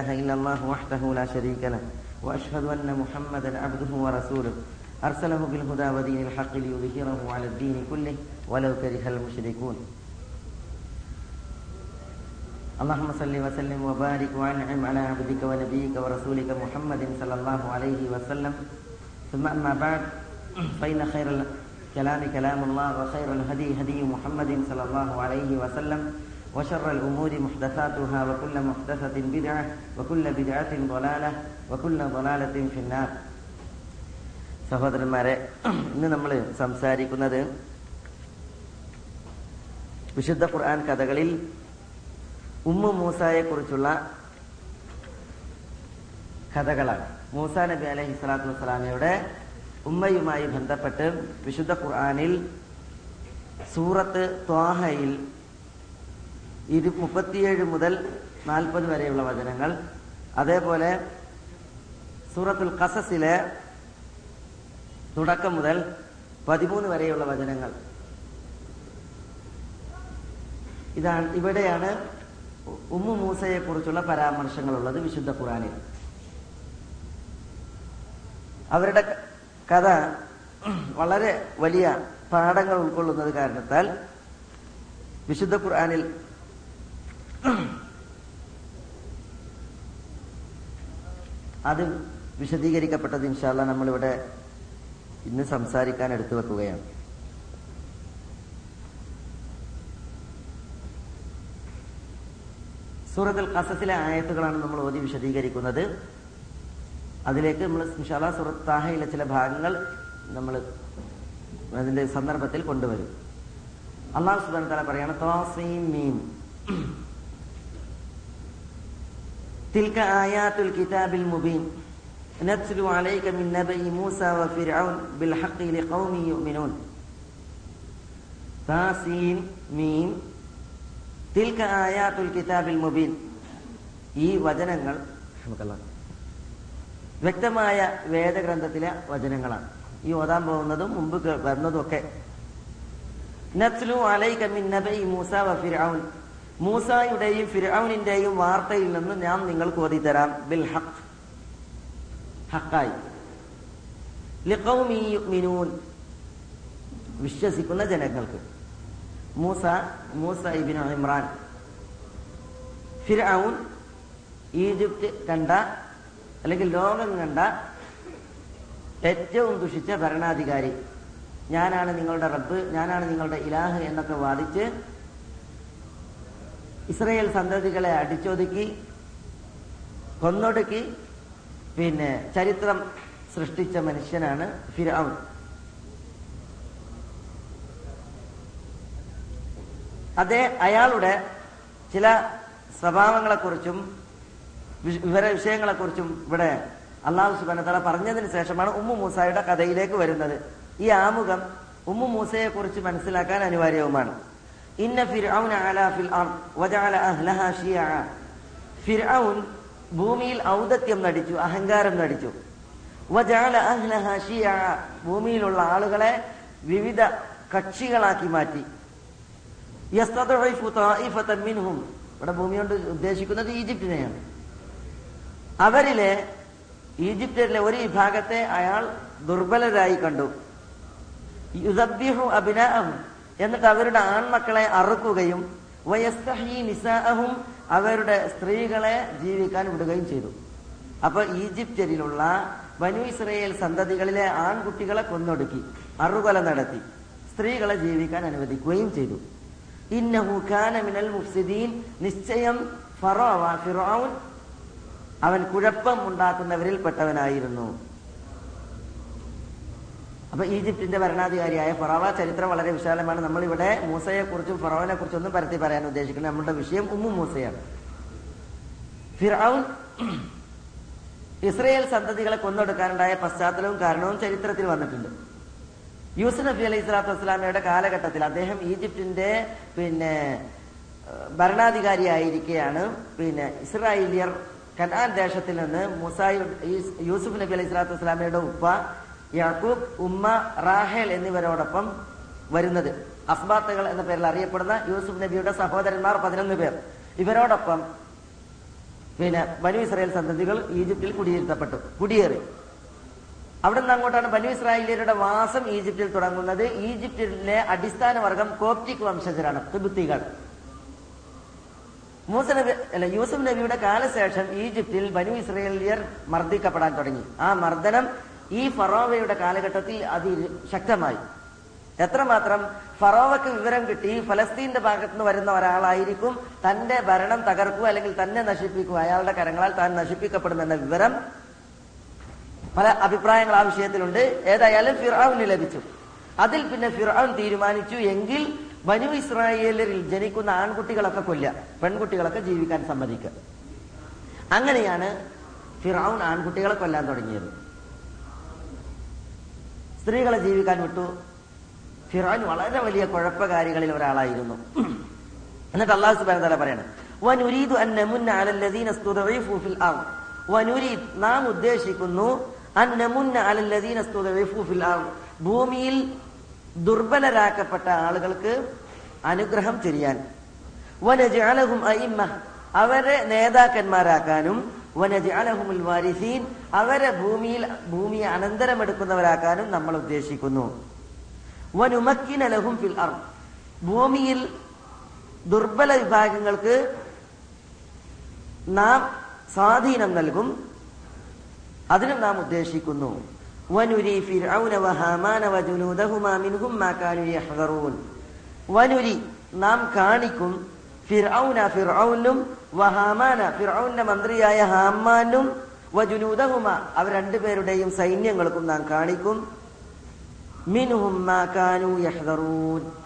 إله إلا الله وحده لا شريك له وأشهد أن محمدا عبده ورسوله. أرسله بالهدى ودين الحق ليظهره على الدين كله ولو كره المشركون. اللهم صل وسلم وبارك وأنعم على عبدك ونبيك ورسولك محمد صلى الله عليه وسلم. ثم أما بعد فإن خير الكلام كلام الله وخير الهدي هدي محمد صلى الله عليه وسلم. وشر الأمور محدثاتها وكل محدثة بدعة وكل بدعة ضلالة وكل ضلالة في النار സഹോദരന്മാരെ ഇന്ന് നമ്മൾ സംസാരിക്കുന്നത് വിശുദ്ധ ഖുർആൻ കഥകളിൽ ഉമ്മു മൂസായെ കുറിച്ചുള്ള കഥകളാണ് മൂസ നബി അലൈഹി സ്വലാത്തു വസ്സലാമയുടെ ഉമ്മയുമായി ബന്ധപ്പെട്ട് വിശുദ്ധ ഖുർആനിൽ സൂറത്ത് ത്വാഹയിൽ ഇരു മുപ്പത്തിയേഴ് മുതൽ നാൽപ്പത് വരെയുള്ള വചനങ്ങൾ. അതേപോലെ സൂറത്തുൽ കസസിലെ തുടക്കം മുതൽ പതിമൂന്ന് വരെയുള്ള വചനങ്ങൾ. ഇതാണ് ഇവിടെയാണ് ഉമ്മു മൂസയെ കുറിച്ചുള്ള പരാമർശങ്ങളുള്ളത് വിശുദ്ധ ഖുറാനിൽ അവരുടെ കഥ വളരെ വലിയ പാഠങ്ങൾ ഉൾക്കൊള്ളുന്നത് കാരണത്താൽ വിശുദ്ധ ഖുർആനിൽ അത് വിശദീകരിക്കപ്പെട്ടത് ഇൻഷാല്ല നമ്മളിവിടെ ഇന്ന് സംസാരിക്കാൻ എടുത്തു വെക്കുകയാണ്. സൂറത്തുൽ കസസിലെ ആയത്തുകളാണ് നമ്മൾ ഓതി വിശദീകരിക്കുന്നത്. അതിലേക്ക് നമ്മൾ ഇൻഷാല്ല സൂറത്ത് താഹയിലെ ചില ഭാഗങ്ങൾ നമ്മൾ അതിന്റെ സന്ദർഭത്തിൽ കൊണ്ടുവരും. അള്ളാഹു സുബാൻ തല പറയാണ് തോസീം മീം. تلك آيات الكتاب المبين نتلو عليك من نبي موسى وفرعون بالحق لقوم يؤمنون تاسين ميم تلك آيات الكتاب المبين ഈ വചനങ്ങൾ വ്യക്തമായ വേദഗ്രന്ഥത്തിലെ വചനങ്ങളാണ് ഈ ഓതാൻ പോകുന്നതും മുമ്പ് വരുന്നതും ഒക്കെ നത്ലു അലൈക മിൻ നബൈ മൂസ വ ഫിർഔൻ മൂസായുടെയും ഫിർഔനിന്റെയും വാർത്തയിൽ നിന്ന് ഞാൻ നിങ്ങൾക്ക് ഓതി തരാം. ബിൽ ഹഖ്. ഹക്കായി ലിഖൗമി യുഅ്മിനൂൻ. വിശ്വസിക്കുന്ന ജനങ്ങൾക്ക്. മൂസ മൂസ ഇബ്നു ഇമ്രാൻ. ഫിർഔൻ ഈജിപ്ത് കണ്ട അല്ലെങ്കിൽ ലോകം കണ്ട ഏറ്റവും ദുഷിച്ച ഭരണാധികാരി. ഞാനാണ് നിങ്ങളുടെ റബ്ബ് ഞാനാണ് നിങ്ങളുടെ ഇലാഹ് എന്നൊക്കെ വാദിച്ച് ഇസ്രയേൽ സന്തതികളെ അടിച്ചൊതുക്കി കൊന്നൊടുക്കി പിന്നെ ചരിത്രം സൃഷ്ടിച്ച മനുഷ്യനാണ് ഫിരൗൻ അതേ അയാളുടെ ചില സ്വഭാവങ്ങളെക്കുറിച്ചും വിവര വിഷയങ്ങളെക്കുറിച്ചും ഇവിടെ അള്ളാഹു സുബാനത്തല പറഞ്ഞതിന് ശേഷമാണ് ഉമ്മു മൂസായുടെ കഥയിലേക്ക് വരുന്നത്. ഈ ആമുഖം ഉമ്മു മൂസയെക്കുറിച്ച് മനസ്സിലാക്കാൻ അനിവാര്യവുമാണ്. ഇന്ന ഫിർഔൻ അലാ ഫിൽ അർദ് വജഅല അഹ്ലഹാ ഷിയഅ ഫിർഔൻ ഭൂമിയിൽ ഔദത്യം നടിച്ചു അഹങ്കാരം നടിച്ചു. വജഅല അഹ്ലഹാ ഷിയഅ ഭൂമിയിലുള്ള ആളുകളെ വിവിധ കക്ഷികളാക്കി മാറ്റി. യസ്തദഇഫു തായിഫതൻ മിൻഹും. ഇവിടെ ഭൂമി കൊണ്ട് ഉദ്ദേശിക്കുന്നത് ഈജിപ്തിനെയാണ്. അവരിലെ ഈജിപ്തിലെ ഒരു വിഭാഗത്തെ അയാൾ ദുർബലരായി കണ്ടു. യുസബ്ബിഹു അബിനാഅഹും. എന്നിട്ട് അവരുടെ ആൺമക്കളെ അറുക്കുകയും നിസാഅഹും അവരുടെ സ്ത്രീകളെ ജീവിക്കാൻ വിടുകയും ചെയ്തു. അപ്പൊ ഈജിപ്തിലുള്ള ബനു ഇസ്രയേൽ സന്തതികളിലെ ആൺകുട്ടികളെ കൊന്നൊടുക്കി അറുകൊല നടത്തി സ്ത്രീകളെ ജീവിക്കാൻ അനുവദിക്കുകയും ചെയ്തു. ഇന്നഹു ഖാന മിനൽ മുഫ്സിദീൻ നിശ്ചയം ഫറോ ഫിറോൻ അവൻ കുഴപ്പം ഉണ്ടാക്കുന്നവരിൽ പെട്ടവനായിരുന്നു അപ്പൊ ഈജിപ്തിന്റെ ഭരണാധികാരിയായ ഫറോവ ചരിത്രം വളരെ വിശാലമാണ്. നമ്മളിവിടെ മൂസയെ കുറിച്ചും ഫറോവനെ കുറിച്ചും ഒന്നും പരത്തി പറയാൻ ഉദ്ദേശിക്കുന്നത് നമ്മുടെ വിഷയം ഉമ്മു മൂസയാണ്. ഫിറൌൻ ഇസ്രയേൽ സന്തതികളെ കൊന്നൊടുക്കാനുണ്ടായ പശ്ചാത്തലവും കാരണവും ചരിത്രത്തിൽ വന്നിട്ടുണ്ട്. യൂസഫ് നബി അലൈഹി സ്വലാത്തു വസ്സലാമയുടെ കാലഘട്ടത്തിൽ അദ്ദേഹം ഈജിപ്തിന്റെ പിന്നെ ഭരണാധികാരിയായിരിക്കെയാണ്. പിന്നെ ഇസ്രായേലിയർ കനാൻ ദേശത്തിൽ നിന്ന് മുസായി യൂസുഫ് നബി അലൈഹി സ്വലാത്തു വസ്സലാമയുടെ ഉപ്പ യാക്കൂബ് ഉമ്മ റാഹേൽ എന്നിവരോടൊപ്പം വരുന്നത്. അസ്ബാത്തുകൾ എന്ന പേരിൽ അറിയപ്പെടുന്ന യൂസുഫ് നബിയുടെ സഹോദരന്മാർ പതിനൊന്ന് പേർ. ഇവരോടൊപ്പം പിന്നെ ബനു ഇസ്രായേൽ സന്തതികൾ ഈജിപ്തിൽ കുടിയിരുത്തപ്പെട്ടു കുടിയേറി. അവിടെ നിന്ന് അങ്ങോട്ടാണ് ബനു ഇസ്രായേലിയരുടെ വാസം ഈജിപ്തിൽ തുടങ്ങുന്നത്. ഈജിപ്തിലെ അടിസ്ഥാന വർഗം കോപ്റ്റിക് വംശജരാണ് തിബുത്തികൾ മൂസ നബി അല്ല യൂസുഫ് നബിയുടെ കാലശേഷം ഈജിപ്തിൽ ബനു ഇസ്രായേലിയർ മർദ്ദിക്കപ്പെടാൻ തുടങ്ങി. ആ മർദ്ദനം ഈ ഫറോവയുടെ കാലഘട്ടത്തിൽ അത് ശക്തമായി. എത്രമാത്രം ഫറോവക്ക് വിവരം കിട്ടി ഫലസ്തീന്റെ ഭാഗത്ത് നിന്ന് വരുന്ന ഒരാളായിരിക്കും തന്റെ ഭരണം തകർക്കുക അല്ലെങ്കിൽ തന്നെ നശിപ്പിക്കുക അയാളുടെ കരങ്ങളാൽ താൻ നശിപ്പിക്കപ്പെടുമെന്ന വിവരം പല അഭിപ്രായങ്ങൾ ആ വിഷയത്തിലുണ്ട്. ഏതായാലും ഫിറാവിന് ലഭിച്ചു. അതിൽ പിന്നെ ഫിറാൻ തീരുമാനിച്ചു എങ്കിൽ ബനു ഇസ്രായേലിൽ ജനിക്കുന്ന ആൺകുട്ടികളൊക്കെ കൊല്ലുക പെൺകുട്ടികളൊക്കെ ജീവിക്കാൻ സമ്മതിക്കുക. അങ്ങനെയാണ് ഫിറാവുൻ ആൺകുട്ടികളെ കൊല്ലാൻ തുടങ്ങിയത്. സ്ത്രീകളെ ജീവിക്കാൻ വിട്ടു. ഫിറാൻ വളരെ വലിയ കുഴപ്പകാരികളിൽ ഒരാളായിരുന്നു. എന്നിട്ട് അള്ളാഹു സുബാൻ തല പറയാണ് വനുരീദു വനുരീദ് നാം ഉദ്ദേശിക്കുന്നു ഭൂമിയിൽ ദുർബലരാക്കപ്പെട്ട ആളുകൾക്ക് അനുഗ്രഹം ചെയ്യാൻ അവരെ നേതാക്കന്മാരാക്കാനും അവരെ ഭൂമിയിൽ ഭൂമിയെ അനന്തരമെടുക്കുന്നവരാക്കാനും നമ്മൾ ഉദ്ദേശിക്കുന്നു. ഫിൽ ഭൂമിയിൽ ദുർബല വിഭാഗങ്ങൾക്ക് നാം സ്വാധീനം നൽകും. അതിനും നാം ഉദ്ദേശിക്കുന്നു. വനുരി ഫിർഔന വഹാമാന മിൻഹും നാം കാണിക്കും. ഫിർഔന ഫിർഔനും വഹാമാന ഫിറോന്റെ മന്ത്രിയായ ഹാമാനും വജുനൂതഹുമ അവർ രണ്ടുപേരുടെയും സൈന്യങ്ങൾക്കും നാം കാണിക്കും.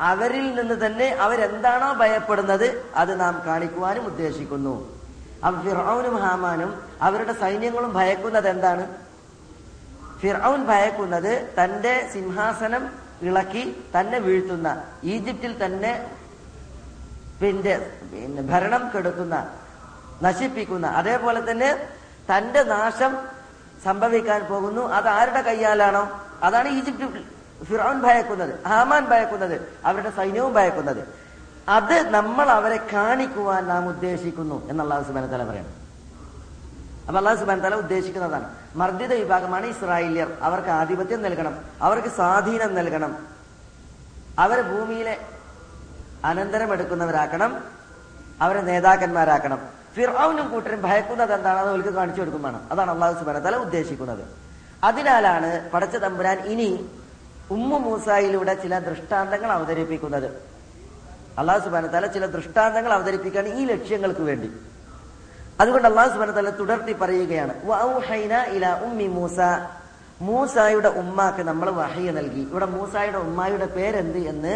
അവരിൽ നിന്ന് തന്നെ അവരെന്താണോ ഭയപ്പെടുന്നത് അത് നാം കാണിക്കുവാനും ഉദ്ദേശിക്കുന്നു. ഫിർഔനും ഹാമാനും അവരുടെ സൈന്യങ്ങളും ഭയക്കുന്നത് എന്താണ്? ഫിറൌൻ ഭയക്കുന്നത് തന്റെ സിംഹാസനം ഇളക്കി തന്നെ വീഴ്ത്തുന്ന ഈജിപ്തിൽ തന്നെ പിന്നെ പിന്നെ ഭരണം കെടുക്കുന്ന നശിപ്പിക്കുന്ന അതേപോലെ തന്നെ തന്റെ നാശം സംഭവിക്കാൻ പോകുന്നു. അത് ആരുടെ കയ്യാലാണോ? അതാണ് ഈജിപ്ത് ഫിറോൻ ഭയക്കുന്നത് ഹാമാൻ ഭയക്കുന്നത് അവരുടെ സൈന്യവും ഭയക്കുന്നത്. അത് നമ്മൾ അവരെ കാണിക്കുവാൻ നാം ഉദ്ദേശിക്കുന്നു എന്നുള്ള സുബാന തല പറയണം അപ്പൊ അള്ളാഹു സുബാൻ തല ഉദ്ദേശിക്കുന്നതാണ് മർദ്ദിത വിഭാഗമാണ് ഇസ്രായേലിയർ അവർക്ക് ആധിപത്യം നൽകണം അവർക്ക് സ്വാധീനം നൽകണം. അവർ ഭൂമിയിലെ അനന്തരം എടുക്കുന്നവരാക്കണം അവരെ നേതാക്കന്മാരാക്കണം. ഫിറൌനും കൂട്ടരും ഭയക്കുന്നത് എന്താണെന്ന് അവർക്ക് കാണിച്ചു കൊടുക്കുമ്പോൾ അതാണ് അള്ളാഹു സുബാന തല ഉദ്ദേശിക്കുന്നത്. അതിനാലാണ് പടച്ച തമ്പുരാൻ ഇനി ഉമ്മു മൂസായിലൂടെ ചില ദൃഷ്ടാന്തങ്ങൾ അവതരിപ്പിക്കുന്നത്. അള്ളാഹു സുബാന തല ചില ദൃഷ്ടാന്തങ്ങൾ അവതരിപ്പിക്കുകയാണ് ഈ ലക്ഷ്യങ്ങൾക്ക് വേണ്ടി. അതുകൊണ്ട് അള്ളാഹു സുബാന തല തുടർത്തി പറയുകയാണ് മൂസ. മൂസായുടെ ഉമ്മാക്ക് നമ്മൾ വഹയ നൽകി. ഇവിടെ മൂസായുടെ ഉമ്മായുടെ പേരെന്ത് എന്ന്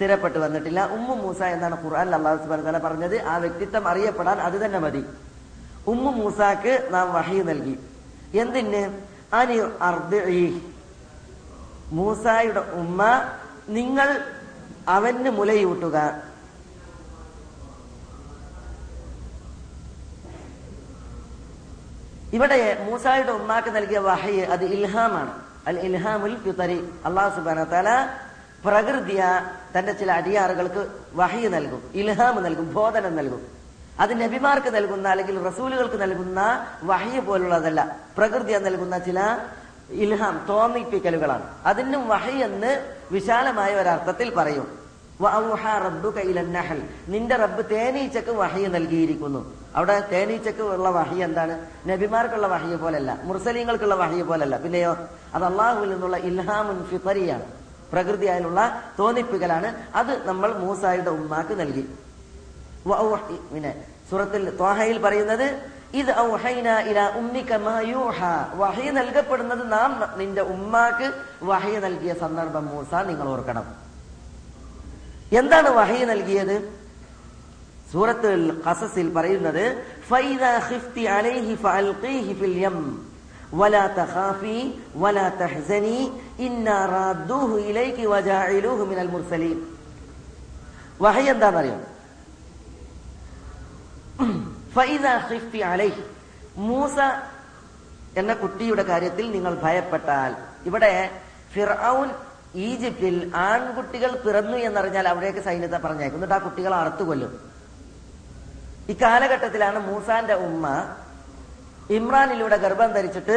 സ്ഥിരപ്പെട്ടു വന്നിട്ടില്ല. ഉമ്മു മൂസ എന്നാണ് ഖുർആൻ അള്ളാഹു സുബാന തല പറഞ്ഞത്. ആ വ്യക്തിത്വം അറിയപ്പെടാൻ അത് തന്നെ മതി. ഉമ്മു മൂസാക്ക് നാം വഹി നൽകി. എന്തിന്? അനി മൂസായുടെ ഉമ്മ നിങ്ങൾ അവന് മുലയൂട്ടുക. ഇവിടെ മൂസായുടെ ഉമ്മാക്ക് നൽകിയ വഹയ് അത് ഇൽഹാമാണ്. അൽ ഇൽഹാമുൽ അള്ളാഹു സുബാന പ്രകൃതിയ തന്റെ ചില അടിയാറുകൾക്ക് വഹി നൽകും ഇൽഹാം നൽകും ബോധനം നൽകും. അത് നബിമാർക്ക് നൽകുന്ന അല്ലെങ്കിൽ റസൂലുകൾക്ക് നൽകുന്ന വഹിയ പോലുള്ളതല്ല. പ്രകൃതിയ നൽകുന്ന ചില ഇൽഹാം തോന്നിപ്പിക്കലുകളാണ്. അതിനും വഹി എന്ന് വിശാലമായ ഒരർത്ഥത്തിൽ പറയും. നിന്റെ റബ്ബ് തേനീച്ചക്ക് വഹിയ നൽകിയിരിക്കുന്നു. അവിടെ തേനീച്ചക്ക് ഉള്ള വഹി എന്താണ്? നബിമാർക്കുള്ള വഹിയ പോലല്ല മുർസലീങ്ങൾക്കുള്ള വഹിയ പോലല്ല. പിന്നെയോ അത് അള്ളാഹുവിൽ നിന്നുള്ള ഇൽഹാമുൻ ഫിത്തറിയാണ് പ്രകൃതിയായുള്ള തോന്നിപ്പുകളാണ് അത് നമ്മൾ മൂസായുടെ ഉമ്മാക്ക് നൽകി. പിന്നെ സൂറത്തിൽ ത്വാഹയിൽ പറയുന്നത് ഇത് വഹി നൽകപ്പെടുന്നത് നാം നിന്റെ ഉമ്മാക്ക് വഹി നൽകിയ സന്ദർഭം മൂസ നിങ്ങൾ ഓർക്കണം. എന്താണ് വഹി നൽകിയത്? സൂറത്തുൽ ഖസസിൽ പറയുന്നത് ഫൈദാ ഖിഫ്തി അലൈഹി ഫഅൽഖീഹി ഫിൽ യം. വലാ തഖാഫി വലാ തഹ്സനി ഇന്നാ റാദ്ദൂഹു ഇലൈകി വജാഇലൂഹു മിനൽ മുർസലീൻ വഹി എന്താണെന്നറിയോ അലൈഹി മൂസ എന്ന കുട്ടിയുടെ കാര്യത്തിൽ നിങ്ങൾ ഭയപ്പെട്ടാൽ ഇവിടെ ഫിർഔൻ ഈജിപ്തിൽ ആൺകുട്ടികൾ പിറന്നു എന്നറിഞ്ഞാൽ അവിടേക്ക് സൈന്യത്തെ പറഞ്ഞേക്കും എന്നിട്ട് ആ കുട്ടികളെ അറുത്തു കൊല്ലും ഇക്കാലഘട്ടത്തിലാണ് മൂസാന്റെ ഉമ്മ ഇമ്രാനിലൂടെ ഗർഭം ധരിച്ചിട്ട്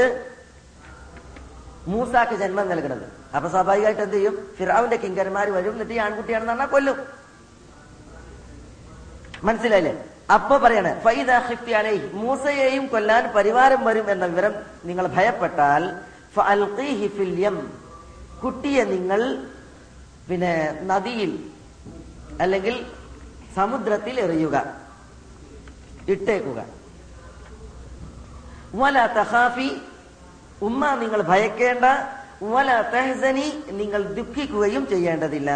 മൂസാക്ക് ജന്മം നൽകുന്നത് അപ്പൊ സ്വാഭാവികമായിട്ട് എന്ത് ചെയ്യും? ഫിറാവിന്റെ കിങ്കരന്മാർ വരും എന്നിട്ട് ഈ ആൺകുട്ടിയാണെന്ന് പറഞ്ഞാൽ കൊല്ലും. മനസ്സിലായില്ലേ? അപ്പൊ പറയാണ് മൂസയെയും കൊല്ലാൻ പരിവാരം വരും എന്ന വിവരം നിങ്ങൾ ഭയപ്പെട്ടാൽ കുട്ടിയെ നിങ്ങൾ പിന്നെ നദിയിൽ അല്ലെങ്കിൽ സമുദ്രത്തിൽ എറിയുക ഇട്ടേക്കുക. വല തഹാഫി ഉമ്മ നിങ്ങൾ ഭയക്കേണ്ട വല തെഹസനി നിങ്ങൾ ദുഃഖിക്കുകയും ചെയ്യേണ്ടതില്ല.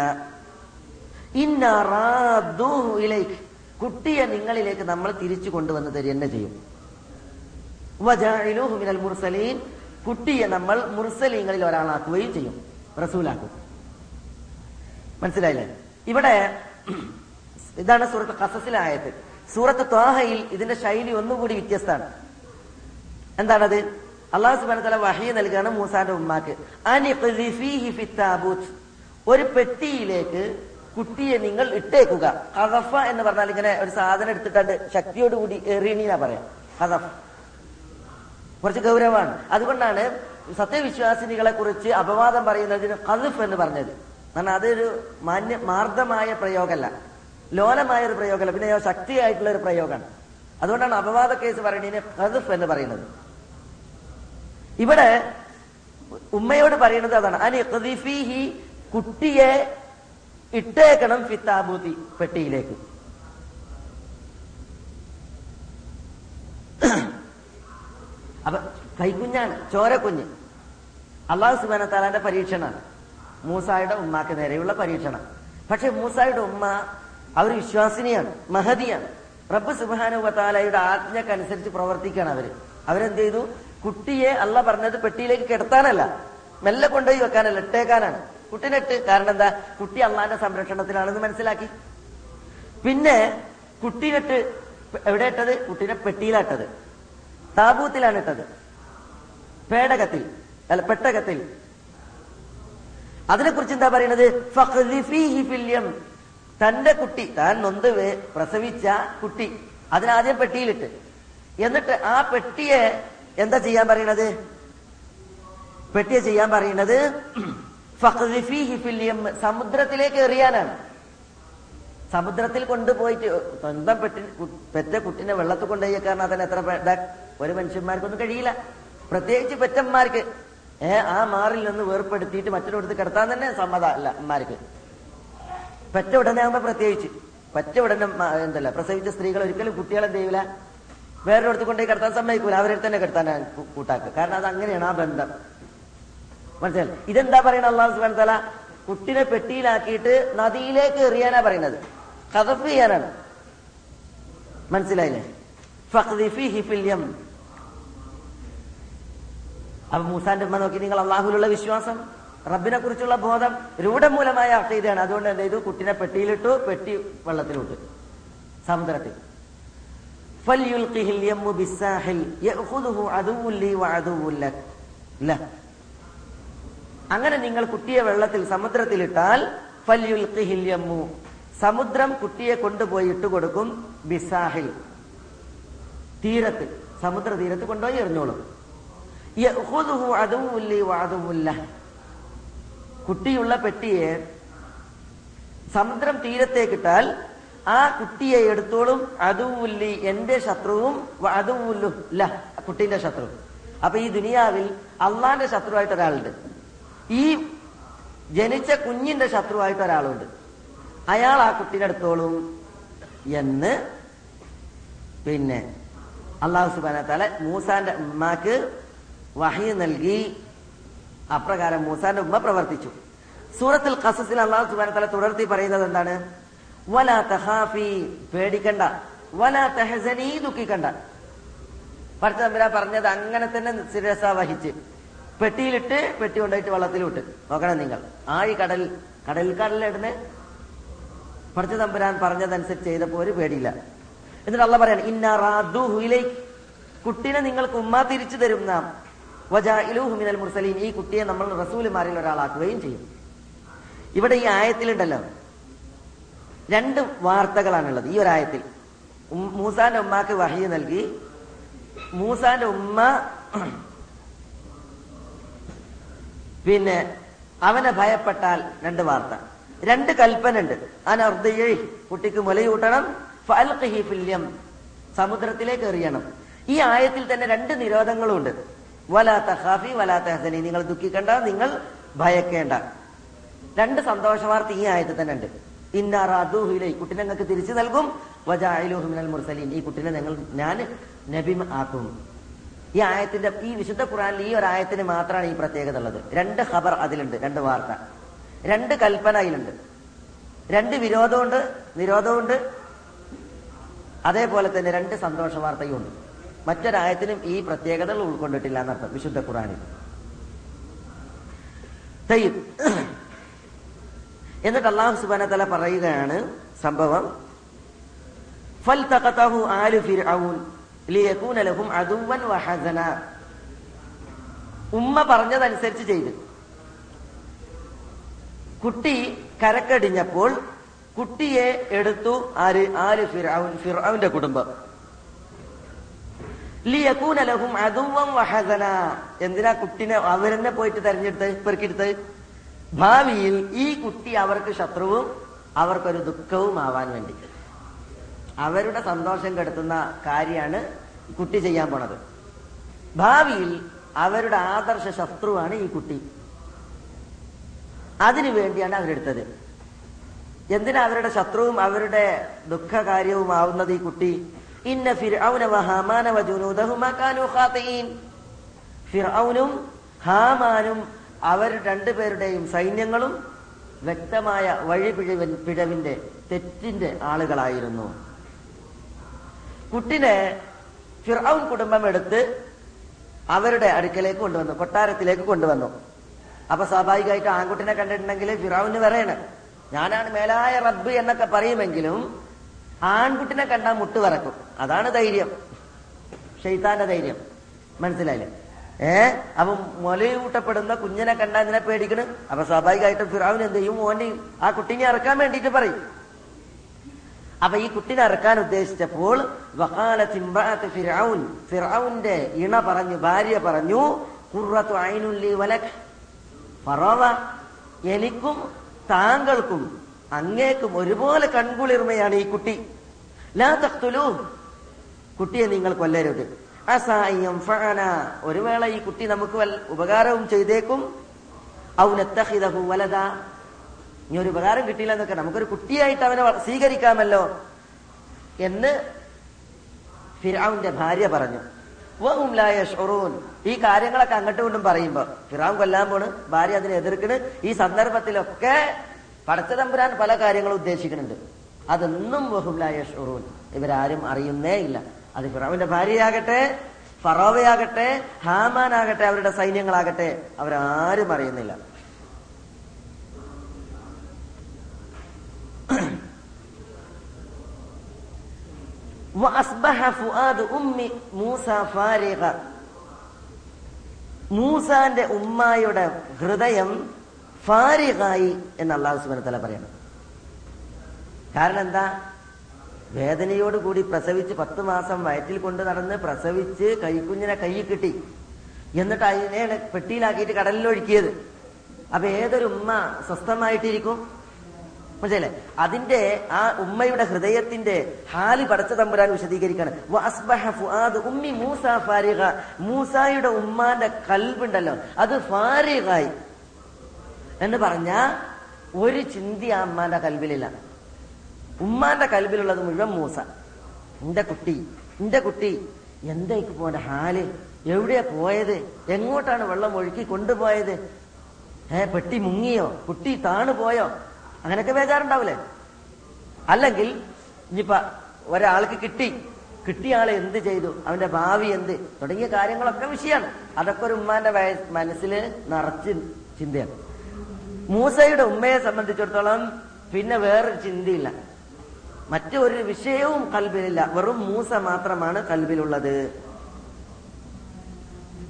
കുട്ടിയെ നിങ്ങളിലേക്ക് നമ്മൾ തിരിച്ചു കൊണ്ടുവന്ന് തരി തന്നെ ചെയ്യും മിനൽ മുർസലീൻ കുട്ടിയെ നമ്മൾ മുർസലീങ്ങളിൽ ഒരാളാക്കുകയും ചെയ്യും റസൂലാക്കും. മനസ്സിലായില്ലേ? ഇവിടെ ഇതാണ് സൂറത്ത് കസസിലായത് സൂറത്ത് ത്വാഹയിൽ ഇതിന്റെ ശൈലി ഒന്നുകൂടി വ്യത്യസ്തമാണ്. എന്താണത്? അള്ളാഹു സുബാന തല വഹി നൽകുകയാണ് മൂസാന്റെ ഉമ്മാക്ക്. താബൂത്ത്. ഒരു പെട്ടിയിലേക്ക് കുട്ടിയെ നിങ്ങൾ ഇട്ടേക്കുക. ഹദഫ എന്ന് പറഞ്ഞാൽ ഇങ്ങനെ ഒരു സാധനം എടുത്തിട്ടുണ്ട് ശക്തിയോടുകൂടി എറിയണീന പറയാം. ഹദഫ് കുറച്ച് ഗൗരവമാണ്. അതുകൊണ്ടാണ് സത്യവിശ്വാസിനികളെ കുറിച്ച് അപവാദം പറയുന്നതിന് ഖദഫ് എന്ന് പറഞ്ഞത്. കാരണം അതൊരു മാന്യ മാർദ്ദമായ പ്രയോഗമല്ല ലോലമായ ഒരു പ്രയോഗമല്ല പിന്നെ ശക്തിയായിട്ടുള്ള ഒരു പ്രയോഗമാണ്. അതുകൊണ്ടാണ് അപവാദ കേസ് പറയുന്നതിന് ഖദഫ് എന്ന് പറയുന്നത്. ഇവിടെ ഉമ്മയോട് പറയുന്നത് അതാണ്. അനി ഖദീഫിഹി കുട്ടിയെ ഇട്ടേക്കണം ഫിത്താബൂതി പെട്ടിയിലേക്ക്. അപ്പൊ കൈക്കുഞ്ഞാണ് ചോരക്കുഞ്ഞ്. അള്ളാഹു സുബാന താലാന്റെ പരീക്ഷണമാണ് മൂസായുടെ ഉമ്മാക്ക് നേരെയുള്ള പരീക്ഷണം. പക്ഷെ മൂസായുടെ ഉമ്മ അവർ വിശ്വാസിനിയാണ് മഹതിയാണ് റബ്ബ് സുബാനുവത്താലയുടെ ആജ്ഞക്കനുസരിച്ച് പ്രവർത്തിക്കുകയാണ് അവർ. അവരെന്ത് ചെയ്തു? കുട്ടിയെ അല്ല പറഞ്ഞത് പെട്ടിയിലേക്ക് കിടത്താനല്ല. മെല്ലെ കൊണ്ടുപോയി വെക്കാനല്ല ഇട്ടേക്കാനാണ്. കുട്ടിനെട്ട് കാരണം എന്താ? കുട്ടി അള്ളാന്റെ സംരക്ഷണത്തിലാണെന്ന് മനസ്സിലാക്കി. പിന്നെ കുട്ടിനെട്ട് എവിടെ ഇട്ടത്? കുട്ടിനെ പെട്ടിയിലാട്ടത്. താബൂത്തിലാണ് ഇട്ടത്. പേടകത്തിൽ അല്ല പെട്ടകത്തിൽ. അതിനെക്കുറിച്ച് എന്താ പറയുന്നത്. തന്റെ കുട്ടി താൻ നൊന്ത് പ്രസവിച്ച കുട്ടി അതിനാദ്യം പെട്ടിയിലിട്ട്. എന്നിട്ട് ആ പെട്ടിയെ എന്താ ചെയ്യാൻ പറയണത് പെട്ടിയെ ചെയ്യാൻ പറയണത്. സമുദ്രത്തിലേക്ക് എറിയാനാണ്. സമുദ്രത്തിൽ കൊണ്ടുപോയിട്ട് സ്വന്തം പെട്ടി പെറ്റ കുട്ടിനെ വെള്ളത്തിൽ കൊണ്ടുപോയി കാരണം അതിന് എത്ര ഒരു മനുഷ്യന്മാർക്കൊന്നും കഴിയില്ല. പ്രത്യേകിച്ച് പെറ്റന്മാർക്ക്. ഏ ആ മാറിൽ നിന്ന് വേർപ്പെടുത്തിയിട്ട് മറ്റൊരിടത്ത് കിടത്താൻ തന്നെ സമ്മത അല്ല അമ്മമാർക്ക് പെറ്റ ഉടനെ ആകുമ്പോ പ്രത്യേകിച്ച്. പറ്റ ഉടനെ എന്തല്ല പ്രസവിച്ച സ്ത്രീകൾ ഒരിക്കലും കുട്ടികളെ എന്ത് വേറൊരിടത്ത് കൊണ്ടുപോയി കിടത്താൻ സമ്മതിക്കൂല. അവരെ തന്നെ കിടത്താൻ കൂട്ടാക്കുക കാരണം അത് അങ്ങനെയാണ് ആ ബന്ധം. മനസ്സിലായി ഇതെന്താ പറയുന്നത് അള്ളാഹു സുബാൻ തല കുട്ടിനെ പെട്ടിയിലാക്കിയിട്ട് നദിയിലേക്ക് എറിയാനാ പറയുന്നത്. കഥഫ് ചെയ്യാനാണ്. മനസ്സിലായില്ലേ. അപ്പൊ മൂസാന്റെ ഉമ്മ നോക്കി നിങ്ങൾ അള്ളാഹുലുള്ള വിശ്വാസം റബ്ബിനെ കുറിച്ചുള്ള ബോധം രൂഢമൂലമായ അക്കീതയാണ് അതുകൊണ്ട് എന്ത് ചെയ്തു? കുട്ടിനെ പെട്ടിയിലിട്ടു പെട്ടി വെള്ളത്തിലിട്ടു സമുദ്രത്തിൽ. അങ്ങനെ നിങ്ങൾ കുട്ടിയെ വെള്ളത്തിൽ സമുദ്രത്തിലിട്ടാൽ ഇട്ടാൽ സമുദ്രം കുട്ടിയെ കൊണ്ടുപോയി ഇട്ട് കൊടുക്കും ബിസാഹിൽ. തീരത്ത് സമുദ്ര തീരത്ത് കൊണ്ടുപോയി എറിഞ്ഞോളും. കുട്ടിയുള്ള പെട്ടിയെ സമുദ്രം തീരത്തേക്കിട്ടാൽ ആ കുട്ടിയെ എടുത്തോളും അതുവുല്ലി എന്റെ ശത്രുവും അതുവുല്ലു ല കുട്ടീന്റെ ശത്രു. അപ്പൊ ഈ ദുനിയാവിൽ അള്ളാന്റെ ശത്രുവായിട്ട് ഒരാളുണ്ട്. ഈ ജനിച്ച കുഞ്ഞിന്റെ ശത്രുവായിട്ട് ഒരാളുണ്ട്. അയാൾ ആ കുട്ടീനെ എടുത്തോളും എന്ന് പിന്നെ അള്ളാഹു സുബാന തല മൂസാന്റെ ഉമ്മാക്ക് വഹി നൽകി. അപ്രകാരം മൂസാന്റെ ഉമ്മ പ്രവർത്തിച്ചു. സൂറത്തിൽ കസസിൽ അള്ളാഹു സുബാന തല തുടർത്തി പറയുന്നത് എന്താണ്? വല പേടിക്കണ്ട. വല തെഹസനീ ദുഃഖിക്കണ്ട. പഠിച്ച തമ്പുരാ പറഞ്ഞത് അങ്ങനെ തന്നെ സിരസ വഹിച്ച്. പെട്ടിയിലിട്ട് പെട്ടി കൊണ്ടായിട്ട് വള്ളത്തിലിട്ട്. നോക്കണം നിങ്ങൾ. ആഴി കടൽ കടൽ കടലിടുന്ന പഠിച്ച തമ്പുരാൻ പറഞ്ഞതനുസരിച്ച് ചെയ്തപ്പോ ഒരു പേടിയില്ല. എന്നിട്ട് അള്ള പറയാണ് ഇന്ന റാദുഹുയിലേക്ക് കുട്ടിനെ നിങ്ങൾക്ക് ഉമ്മ തിരിച്ചു തരും നാം. മുർസലീൻ. ഈ കുട്ടിയെ നമ്മൾ റസൂലുമാരിൽ ഒരാളാക്കുകയും ചെയ്യും. ഇവിടെ ഈ ആയത്തിലുണ്ടല്ലോ രണ്ട് വാർത്തകളാണുള്ളത് ഈ ഒരായത്തിൽ. മൂസാന്റെ ഉമ്മാക്ക് വഹി നൽകി. മൂസാന്റെ ഉമ്മ പിന്നെ അവനെ ഭയപ്പെട്ടാൽ രണ്ട് വാർത്ത. രണ്ട് കൽപ്പന ഉണ്ട് അനർദ്ദയെ കുട്ടിക്ക് മുലയൂട്ടണം ഫൽഖിഹി ഫില്യം സമുദ്രത്തിലേക്ക് എറിയണം. ഈ ആയത്തിൽ തന്നെ രണ്ട് നിരോധങ്ങളും ഉണ്ട് വലാത്ത ഹാഫി വലാത്ത ഹസനി നിങ്ങൾ ദുഃഖിക്കേണ്ട നിങ്ങൾ ഭയക്കേണ്ട. രണ്ട് സന്തോഷ വാർത്ത ഈ ആയത്തിൽ തന്നെ ഉണ്ട്. ഇന്നാറാദൂഹിലെ കുട്ടിനെ നിങ്ങൾക്ക് തിരിച്ചു നൽകും. വജായിലുഹുമിനൽ മുർസലീൻ. ഈ കുട്ടിനെ ഞങ്ങൾ ഞാൻ നബി ആക്കും. ഈ ആയത്തിന്റെ ഈ വിശുദ്ധ ഖുറാനിൽ ഈ ഒരു ആയത്തിന് മാത്രമാണ് ഈ പ്രത്യേകത ഉള്ളത്. രണ്ട് ഖബർ അതിലുണ്ട് രണ്ട് വാർത്ത. രണ്ട് കൽപ്പന അതിലുണ്ട് രണ്ട് വിരോധമുണ്ട് നിരോധമുണ്ട്. അതേപോലെ തന്നെ രണ്ട് സന്തോഷ വാർത്തയും ഉണ്ട് മറ്റൊരായത്തിനും ഈ പ്രത്യേകതകൾ ഉൾക്കൊണ്ടിട്ടില്ല എന്നർത്ഥം വിശുദ്ധ ഖുറാനിൽ എന്നിട്ട് അള്ളാഹു സുബാന തല പറയുകയാണ് സംഭവം ഉമ്മ പറഞ്ഞതനുസരിച്ച് ചെയ്തു. കുട്ടി കരക്കടിഞ്ഞപ്പോൾ കുട്ടിയെ എടുത്തു ആര്? ആര് ഫിർഔൻ ഫിർഔന്റെ കുടുംബം. ലിയകൂന ലഹും അദുവൻ വഹസന എന്തിനാ കുട്ടിനെ അവരെന്നെ പോയിട്ട് തെരഞ്ഞെടുത്ത് പെറുക്കിയെടുത്ത്? ഭാവിയിൽ ഈ കുട്ടി അവർക്ക് ശത്രുവും അവർക്കൊരു ദുഃഖവും ആവാൻ വേണ്ടി. അവരുടെ സന്തോഷം കെടുത്തുന്ന കാര്യമാണ് കുട്ടി ചെയ്യാൻ പോണത്. ഭാവിയിൽ അവരുടെ ആദർശ ശത്രുവാണ് ഈ കുട്ടി. അതിനു വേണ്ടിയാണ് അവരെടുത്തത്. എന്തിനാ അവരുടെ ശത്രുവും അവരുടെ ദുഃഖകാര്യവും ആവുന്നത് ഈ കുട്ടി? ഇന്ന ഫിർഔന ഹാമാനും അവർ രണ്ടുപേരുടെയും സൈന്യങ്ങളും വ്യക്തമായ വഴി പിഴവൻ പിഴവിന്റെ തെറ്റിന്റെ ആളുകളായിരുന്നു. കുട്ടിനെ ഫിറൌൻ കുടുംബം എടുത്ത് അവരുടെ അടുക്കലേക്ക് കൊണ്ടുവന്നു കൊട്ടാരത്തിലേക്ക് കൊണ്ടുവന്നു. അപ്പൊ സ്വാഭാവികമായിട്ട് ആൺകുട്ടിനെ കണ്ടിട്ടുണ്ടെങ്കിൽ ഫിറാവിന് പറയണ ഞാനാണ് മേലായ റബ്ബ് എന്നൊക്കെ പറയുമെങ്കിലും ആൺകുട്ടിനെ കണ്ടാൽ മുട്ട് പറക്കും അതാണ് ധൈര്യം. ഷെയ്ത്താന്റെ ധൈര്യം. മനസ്സിലായില്ലേ? ഏ? അപ്പൊ മുലയൂട്ടപ്പെടുന്ന കുഞ്ഞിനെ കണ്ടാൽ ഇതിനെ പേടിക്കണ്? അപ്പൊ സ്വാഭാവികമായിട്ടും ഫിറാവിന് എന്ത് ചെയ്യും? മോനെ ആ കുട്ടിനെ ഇറക്കാൻ വേണ്ടിട്ട് പറയും. അപ്പൊ ഈ കുട്ടിനെ ഇറക്കാൻ ഉദ്ദേശിച്ചപ്പോൾ ഫിറൌൻ ഫിറൌന്റെ ഇണ പറഞ്ഞു ഭാര്യ പറഞ്ഞു കുറത്തു വലക്. എനിക്കും താങ്കൾക്കും അങ്ങേക്കും ഒരുപോലെ കൺകുളിർമയാണ് ഈ കുട്ടി. ലാ തഖ്തുലൂ കുട്ടിയെ നിങ്ങൾ കൊല്ലരുത്. അസായം ഫഅന ഒരു വേള ഈ കുട്ടി നമുക്ക് ഉപകാരവും ചെയ്തേക്കും. ഔനത്തഹിതഹു വലത ഇനി ഒരു ഉപകാരം കിട്ടിയില്ല എന്നൊക്കെ. നമുക്കൊരു കുട്ടിയായിട്ട് അവനെ സ്വീകരിക്കാമല്ലോ എന്ന് ഫിറാവിന്റെ ഭാര്യ പറഞ്ഞു. ഈ കാര്യങ്ങളൊക്കെ അങ്ങോട്ടും കൊണ്ടും പറയുമ്പോ ഫിറാവ് കൊല്ലാൻ പോണ്. ഭാര്യ അതിനെ എതിർക്കണ്. ഈ സന്ദർഭത്തിലൊക്കെ പടച്ച തമ്പുരാൻ പല കാര്യങ്ങളും ഉദ്ദേശിക്കുന്നുണ്ട്. അതൊന്നും വഹും ലാ യശ്ഉറൂൻ. ഇവരാരും അറിയുന്നേ ഇല്ല. അത് ഫിറാവിന്റെ ഭാര്യയാകട്ടെ ഫറോവയാകട്ടെ ഹാമാനാകട്ടെ അവരുടെ സൈന്യങ്ങളാകട്ടെ അവരാരും അറിയുന്നില്ല. മൂസാന്റെ ഉമ്മായുടെ ഹൃദയം ഫാരിഖായി എന്ന് അള്ളാഹു സുബനത്തല പറയണം. കാരണം എന്താ? വേദനയോട് കൂടി പ്രസവിച്ച് പത്ത് മാസം വയറ്റിൽ കൊണ്ട് നടന്ന് പ്രസവിച്ച് കൈക്കുഞ്ഞിനെ കൈ കിട്ടി. എന്നിട്ട് അതിനെ പെട്ടിയിലാക്കിയിട്ട് കടലിലൊഴുക്കിയത് അപ്പൊ ഏതൊരു ഉമ്മ സ്വസ്ഥമായിട്ടിരിക്കും? മനസ്സിലെ അതിന്റെ ആ ഉമ്മയുടെ ഹൃദയത്തിന്റെ ഹാലി പടച്ച തമ്പുരാൻ വിശദീകരിക്കാണ്. ഉമ്മി മൂസ ഫാരിഗ. മൂസായുടെ ഉമ്മാന്റെ കൽബുണ്ടല്ലോ അത് ഫാരിഹായി എന്ന് പറഞ്ഞ ഒരു ചിന്തി ആ അമ്മാന്റെ കൽബിലില്ല. ഉമ്മാന്റെ കൽബിലുള്ളത് മുഴുവൻ മൂസ. എന്റെ കുട്ടി എന്റെ കുട്ടി എന്തേക്ക് പോന്റെ ഹാൽ? എവിടെയാ പോയത്? എങ്ങോട്ടാണ് വെള്ളം ഒഴുക്കി കൊണ്ടുപോയത്? ഏ പെട്ടി മുങ്ങിയോ? കുട്ടി താണു പോയോ? അങ്ങനെയൊക്കെ ബേജാറുണ്ടാവില്ലേ അല്ലെങ്കിൽ ഇനിയിപ്പ ഒരാൾക്ക് കിട്ടി. കിട്ടിയ ആളെ എന്ത് ചെയ്തു? അവന്റെ ഭാവി എന്ത്? തുടങ്ങിയ കാര്യങ്ങളൊക്കെ വിഷയമാണ് അതൊക്കെ ഒരു ഉമ്മാന്റെ മനസ്സിൽ നിറച്ച് ചിന്തയാണ്. മൂസയുടെ ഉമ്മയെ സംബന്ധിച്ചിടത്തോളം പിന്നെ വേറൊരു ചിന്തയില്ല. മറ്റൊരു വിഷയവും കൽബിലില്ല. വെറും മൂസ മാത്രമാണ് കൽബിലുള്ളത്.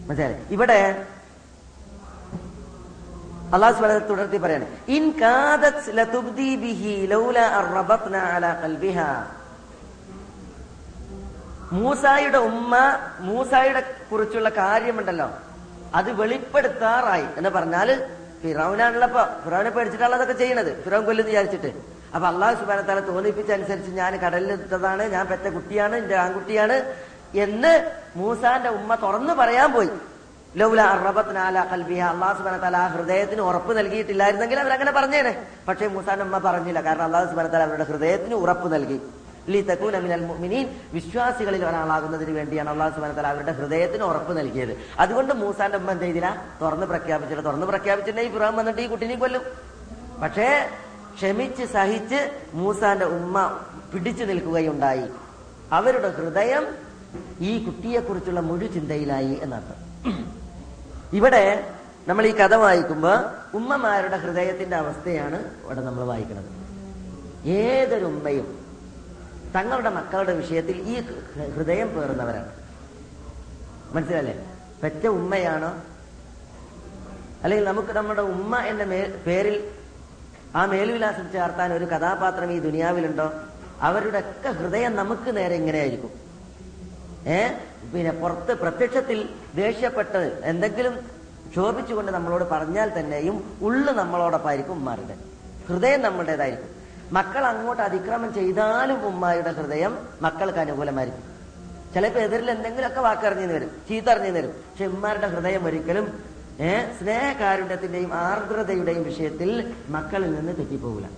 മനസ്സിലായി? ഇവിടെ അള്ളാഹു സുബ്ഹാനഹു തുടർത്തി പറയാണ്. ഇൻ കാദത് ലതുബ്ദി ബിഹി ലൗല അർറബത്ന അലാ ഖൽബിഹാ മൂസായുടെ ഉമ്മ മൂസായുടെ കുറിച്ചുള്ള കാര്യമുണ്ടല്ലോ. അത് വെളിപ്പെടുത്താറായി. എന്ന് പറഞ്ഞാൽ ഫിറോനാണല്ലോ ഫിറോനെ പേടിച്ചിട്ടാണ് അതൊക്കെ ചെയ്യണത്. ഫിറൌൻ കൊല്ലെന്ന് വിചാരിച്ചിട്ട്. അപ്പൊ അള്ളാഹു സുബാന തല തോന്നിപ്പിച്ചനുസരിച്ച് ഞാൻ കടലിൽ ഇട്ടതാണ് ഞാൻ പെറ്റ കുട്ടിയാണ് എന്റെ ആൺകുട്ടിയാണ് എന്ന് മൂസാന്റെ ഉമ്മ തുറന്നു പറയാൻ പോയി. ലൗല അറബത്തിനാല കൽബിയ അള്ളാഹു സുബാനത്താല ആ ഹൃദയത്തിന് ഉറപ്പ് നൽകിയിട്ടില്ലായിരുന്നെങ്കിൽ അവരങ്ങനെ പറഞ്ഞേനെ. പക്ഷേ മൂസാന്റെ ഉമ്മ പറഞ്ഞില്ല. കാരണം അള്ളാഹു സുബാന തല അവരുടെ ഹൃദയത്തിന് ഉറപ്പ് നൽകി. മുഅ്മിനീൻ. വിശ്വാസികളിൽ ഒരാളാകുന്നതിന് വേണ്ടിയാണ് അള്ളാഹു സുബാന തല അവരുടെ ഹൃദയത്തിന് ഉറപ്പ് നൽകിയത്. അതുകൊണ്ട് മൂസാന്റെ ഉമ്മ എന്ത് ചെയ്തില്ല? തുറന്ന് പ്രഖ്യാപിച്ചില്ല. തുറന്ന് പ്രഖ്യാപിച്ചിട്ടുണ്ടെങ്കിൽ ഇബ്രാഹിം വന്നിട്ട് ഈ കുട്ടിനെ കൊല്ലും. പക്ഷേ ക്ഷമിച്ച് സഹിച്ച് മൂസാന്റെ ഉമ്മ പിടിച്ചു നിൽക്കുകയുണ്ടായി. അവരുടെ ഹൃദയം ഈ കുട്ടിയെക്കുറിച്ചുള്ള മുഴു ചിന്തയിലായി എന്നർത്ഥം ഇവിടെ നമ്മൾ ഈ കഥ വായിക്കുമ്പോൾ ഉമ്മമാരുടെ ഹൃദയത്തിന്റെ അവസ്ഥയാണ് ഇവിടെ നമ്മൾ വായിക്കുന്നത്. ഏതൊരു ഉമ്മയും തങ്ങളുടെ മക്കളുടെ വിഷയത്തിൽ ഈ ഹൃദയം പേറുന്നവരാണ്. മനസ്സിലല്ലേ? പെറ്റ ഉമ്മയാണോ? അല്ലെങ്കിൽ നമുക്ക് നമ്മുടെ ഉമ്മ എന്ന പേരിൽ ആ മേൽവിലാസം ചേർത്താൻ ഒരു കഥാപാത്രം ഈ ദുനിയാവിലുണ്ടോ? അവരുടെ ഒക്കെ ഹൃദയം നമുക്ക് നേരെ ഇങ്ങനെയായിരിക്കും. ഏ? പിന്നെ പുറത്ത് പ്രത്യക്ഷത്തിൽ ദേഷ്യപ്പെട്ട് എന്തെങ്കിലും ക്ഷോഭിച്ചുകൊണ്ട് നമ്മളോട് പറഞ്ഞാൽ തന്നെയും ഉള്ളു നമ്മളോടൊപ്പമായിരിക്കും ഉമ്മാരുടെ. ഹൃദയം നമ്മളുടേതായിരിക്കും മക്കൾ അങ്ങോട്ട് അതിക്രമം ചെയ്താലും ഉമ്മായുടെ ഹൃദയം മക്കൾക്ക് അനുകൂലമായിരിക്കും. ചിലപ്പോൾ എതിരിൽ എന്തെങ്കിലുമൊക്കെ വാക്കറിഞ്ഞു വരും ചീത്തറിഞ്ഞു വരും പക്ഷെ ഉമ്മാരുടെ ഹൃദയം ഒരിക്കലും ഏഹ് സ്നേഹകാരുണ്യത്തിന്റെയും ആർദ്രതയുടെയും വിഷയത്തിൽ മക്കളിൽ നിന്ന് തെറ്റിപ്പോകില്ല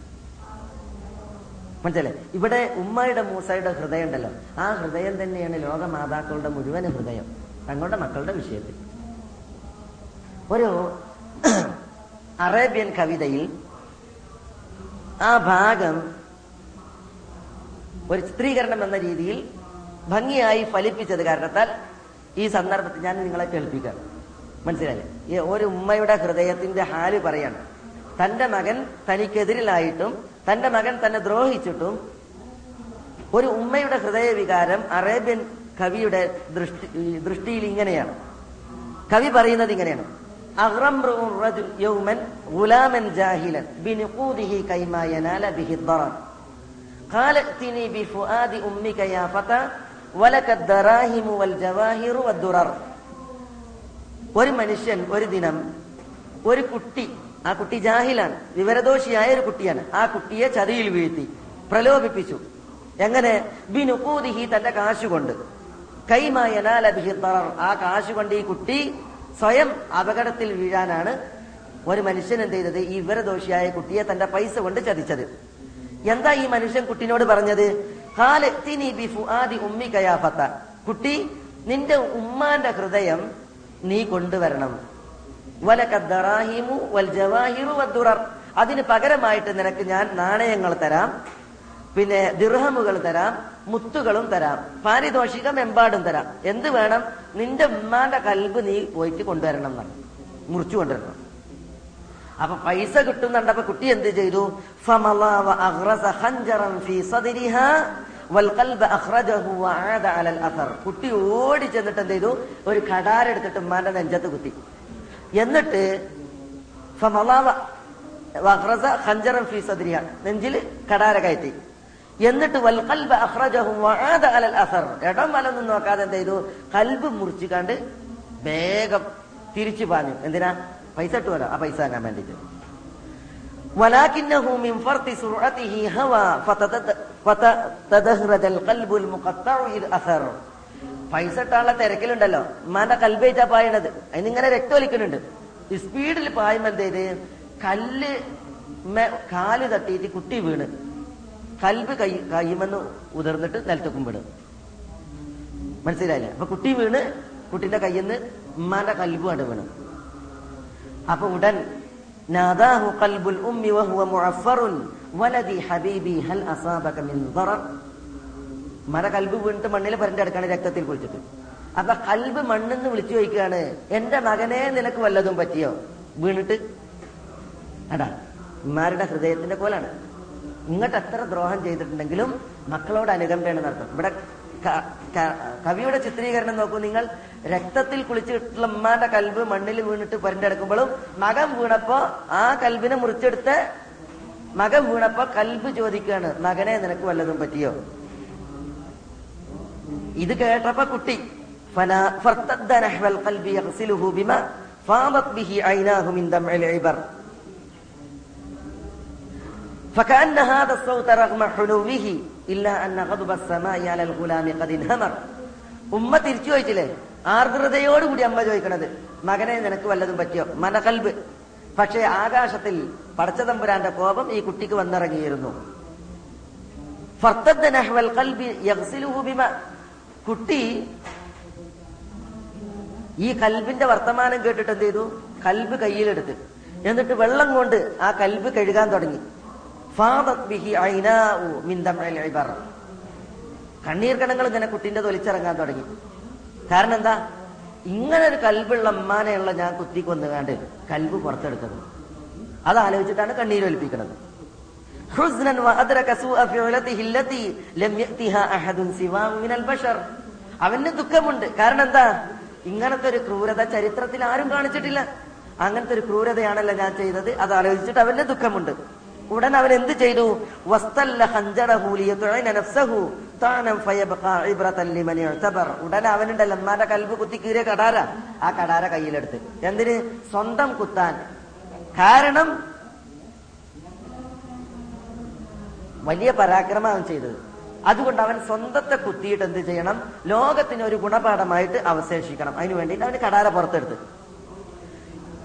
മനസ്സിലെ ഇവിടെ ഉമ്മയുടെ മൂസയുടെ ഹൃദയം ഉണ്ടല്ലോ. ആ ഹൃദയം തന്നെയാണ് ലോകമാതാക്കളുടെ മുഴുവൻ ഹൃദയം. തങ്ങളുടെ മക്കളുടെ വിഷയത്തിൽ. ഒരു അറേബ്യൻ കവിതയിൽ ആ ഭാഗം ഒരു ചിത്രീകരണം എന്ന രീതിയിൽ ഭംഗിയായി ഫലിപ്പിച്ചത് കാരണത്താൽ ഈ സന്ദർഭത്തിൽ ഞാൻ നിങ്ങളെ കേൾപ്പിക്കാം. മനസ്സിലായില്ലേ? ഈ ഒരു ഉമ്മയുടെ ഹൃദയത്തിന്റെ ഹാൽ പറയാണ്. തന്റെ മകൻ തനിക്കെതിരിലായിട്ടും തന്റെ മകൻ തന്നെ ദ്രോഹിച്ചിട്ടും ഒരു ഉമ്മയുടെ ഹൃദയ വികാരം അറേബ്യൻ കവിയുടെ ദൃഷ്ടി ദൃഷ്ടിയിൽ ഇങ്ങനെയാണ്. കവി പറയുന്നത് ഇങ്ങനെയാണ്. ഒരു ഉമ്മിക യാ ഫത വൽ ജവാഹിറു ഒരു മനുഷ്യൻ ഒരു ദിനം ഒരു കുട്ടി ആ കുട്ടി ജാഹിലാണ് വിവരദോഷിയായ ഒരു കുട്ടിയാണ്. ആ കുട്ടിയെ ചതിയിൽ വീഴ്ത്തി പ്രലോഭിപ്പിച്ചു. എങ്ങനെ? ബിനുകൂതിഹി തന്റെ കാശുകൊണ്ട്. കൈമായനാൽ അഭിഹിത്തറർ ആ കാശുകൊണ്ട് ഈ കുട്ടി സ്വയം അപകടത്തിൽ വീഴാനാണ് ഒരു മനുഷ്യൻ എന്ത് ചെയ്തത്? ഈ വിവരദോഷിയായ കുട്ടിയെ തന്റെ പൈസ കൊണ്ട് ചതിച്ചത്. എന്താ ഈ മനുഷ്യൻ കുട്ടിനോട് പറഞ്ഞത്? തിനി ബിഫുആദി ഉമ്മിക ഉമ്മി ഫത്ത." കുട്ടി നിന്റെ ഉമ്മാന്റെ ഹൃദയം നീ കൊണ്ടുവരണം. വലക്കദ്ദറാഹിമു വൽ വദ്ദുറർ അതിന് പകരമായിട്ട് നിനക്ക് ഞാൻ നാണയങ്ങൾ തരാം. പിന്നെ ദിർഹമുകൾ തരാം മുത്തുകളും തരാം പാരിതോഷികം എമ്പാടും തരാം. എന്ത് വേണം? നിന്റെ ഉമ്മാന്റെ കൽബ് നീ പോയിട്ട് കൊണ്ടുവരണം എന്നാണ്. മുറിച്ചു കൊണ്ടുവരണം. അപ്പൊ പൈസ കിട്ടുന്നുണ്ടപ്പോ കുട്ടി എന്ത് ചെയ്തു? ഫമളാ കുട്ടി ഓടി ചെന്നിട്ട് എന്ത് ചെയ്തു? ഒരു കടാരെടുത്തിട്ട് ഉമ്മാന്റെ നെഞ്ചത്ത് കുത്തി. എന്നിട്ട് നെഞ്ചിൽ കടാര കയറ്റി എന്നിട്ട് വൽഖൽബ ഇടം വലൊന്നും നോക്കാതെ എന്ത് ചെയ്തു? കൽബ് മുറിച്ചു കണ്ട് വേഗം തിരിച്ചു പാഞ്ഞു. എന്തിനാ? പൈസ ഇട്ടുവല്ലോ ആ പൈസ വാങ്ങാൻ വേണ്ടിട്ട് ولكنه من فرط سرعته هوى فتتد- فتتدهرج القلب المقطع إذ أثر പൈസ ഇട്ടാനുള്ള തിരക്കിലുണ്ടല്ലോ ഉമ്മാന്റെ കൽബേറ്റാ പായണത് അതിനിങ്ങനെ രക്തമൊലിക്കുന്നുണ്ട് സ്പീഡിൽ പായുമ്പോ എന്ത് ചെയ്ത് കല്ല് മെ- കാല് തട്ടിയിട്ട് കുട്ടി വീണ് കൽബ് കൈ കയ്യുമെന്ന് ഉതിർന്നിട്ട് നിലത്തേക്കും വിടും മനസ്സിലായില്ലേ അപ്പൊ കുട്ടി വീണ് കുട്ടിന്റെ കയ്യിൽ നിന്ന് ഉമ്മാന്റെ കൽബ് കണ്ട് വീണ് അപ്പൊ ഉടൻ നാദാഹു قلب الأم وهو معفر ولدي حبيبي هل أصابك من ضرر മര കൽബ് വീണിട്ട് മണ്ണിൽ പരണ്ടെടുക്കാണ് രക്തത്തിൽ കുളിച്ചിട്ട്. അപ്പൊ കൽബ് മണ്ണെന്ന് വിളിച്ചു ചോദിക്കുകയാണ് എന്റെ മകനെ നിനക്ക് വല്ലതും പറ്റിയോ? വീണിട്ട് അടാ ഉമ്മാരുടെ ഹൃദയത്തിന്റെ പോലാണ് ഇങ്ങോട്ട് എത്ര ദ്രോഹം ചെയ്തിട്ടുണ്ടെങ്കിലും മക്കളോട് അനുകമ്പയാണ് നടത്തും ഇവിടെ കവിയുടെ ചിത്രീകരണം നോക്കൂ നിങ്ങൾ രക്തത്തിൽ കുളിച്ചിട്ടുള്ള ഉമ്മാന്റെ കൽബ് മണ്ണിൽ വീണിട്ട് പരണ്ടെടുക്കുമ്പോഴും മകൻ വീണപ്പോ ആ കൽബിനെ മുറിച്ചെടുത്ത് മകൻ വീണപ്പോ കൽബ് ചോദിക്കുകയാണ് മകനെ നിനക്ക് വല്ലതും പറ്റിയോ ഇത് കേട്ടപ്പോ കുട്ടി فنا- فارتد نحو القلب يغسله بما فاضت به عيناه من دمع العبر فكأن هذا الصوت رغم حلوه ഉമ്മ തിരിച്ചു ചോദിച്ചില്ലേ? ആർദ്രതയോടുകൂടി അമ്മ ചോദിക്കണത്. മകനെ നിനക്ക് വല്ലതും പറ്റിയോ? മനകൽബ് പക്ഷേ ആകാശത്തിൽ പടച്ചതമ്പുരാന്റെ കോപം ഈ കുട്ടിക്ക് വന്നിറങ്ങിയിരുന്നു. കുട്ടി ഈ കൽബിന്റെ വർത്തമാനം കേട്ടിട്ട് എന്ത് ചെയ്തു? കൽബ് കയ്യിലെടുത്ത്. എന്നിട്ട് വെള്ളം കൊണ്ട് ആ കൽബ് കഴുകാൻ തുടങ്ങി. കണ്ണീർ കണങ്ങൾ ഇങ്ങനെ കുട്ടിന്റെ തൊലിച്ചിറങ്ങാൻ തുടങ്ങി. കാരണം എന്താ? ഇങ്ങനെ ഒരു കൽബുള്ള അമ്മാനെയുള്ള ഞാൻ കുത്തിക്കൊന്നുകാണ്ട് കൽബ് പുറത്തെടുത്തത്. അത് ആലോചിച്ചിട്ടാണ് കണ്ണീര് ഒലിപ്പിക്കുന്നത് അവന് ദുഃഖമുണ്ട്. കാരണം എന്താ? ഇങ്ങനത്തെ ഒരു ക്രൂരത ചരിത്രത്തിൽ ആരും കാണിച്ചിട്ടില്ല. അങ്ങനത്തെ ഒരു ക്രൂരതയാണല്ലോ ഞാൻ ചെയ്തത്. അത് ആലോചിച്ചിട്ട് അവന് ദുഃഖമുണ്ട്. ഉടൻ അവൻ എന്ത് ചെയ്തു? ഉടൻ അവനുണ്ടല്ലോ അമ്മാന്റെ കൽബ് കുത്തി കീറിയ കടാര. ആ കടാര കയ്യിലെടുത്ത്. എന്തിന്? സ്വന്തം കുത്താൻ. കാരണം വലിയ പരാക്രമം അവൻ ചെയ്തത്. അതുകൊണ്ട് അവൻ സ്വന്തത്തെ കുത്തിയിട്ട് എന്ത് ചെയ്യണം? ലോകത്തിന് ഒരു ഗുണപാഠമായിട്ട് അവശേഷിക്കണം. അതിനു വേണ്ടിയിട്ട് അവന് കടാര പുറത്തെടുത്ത്.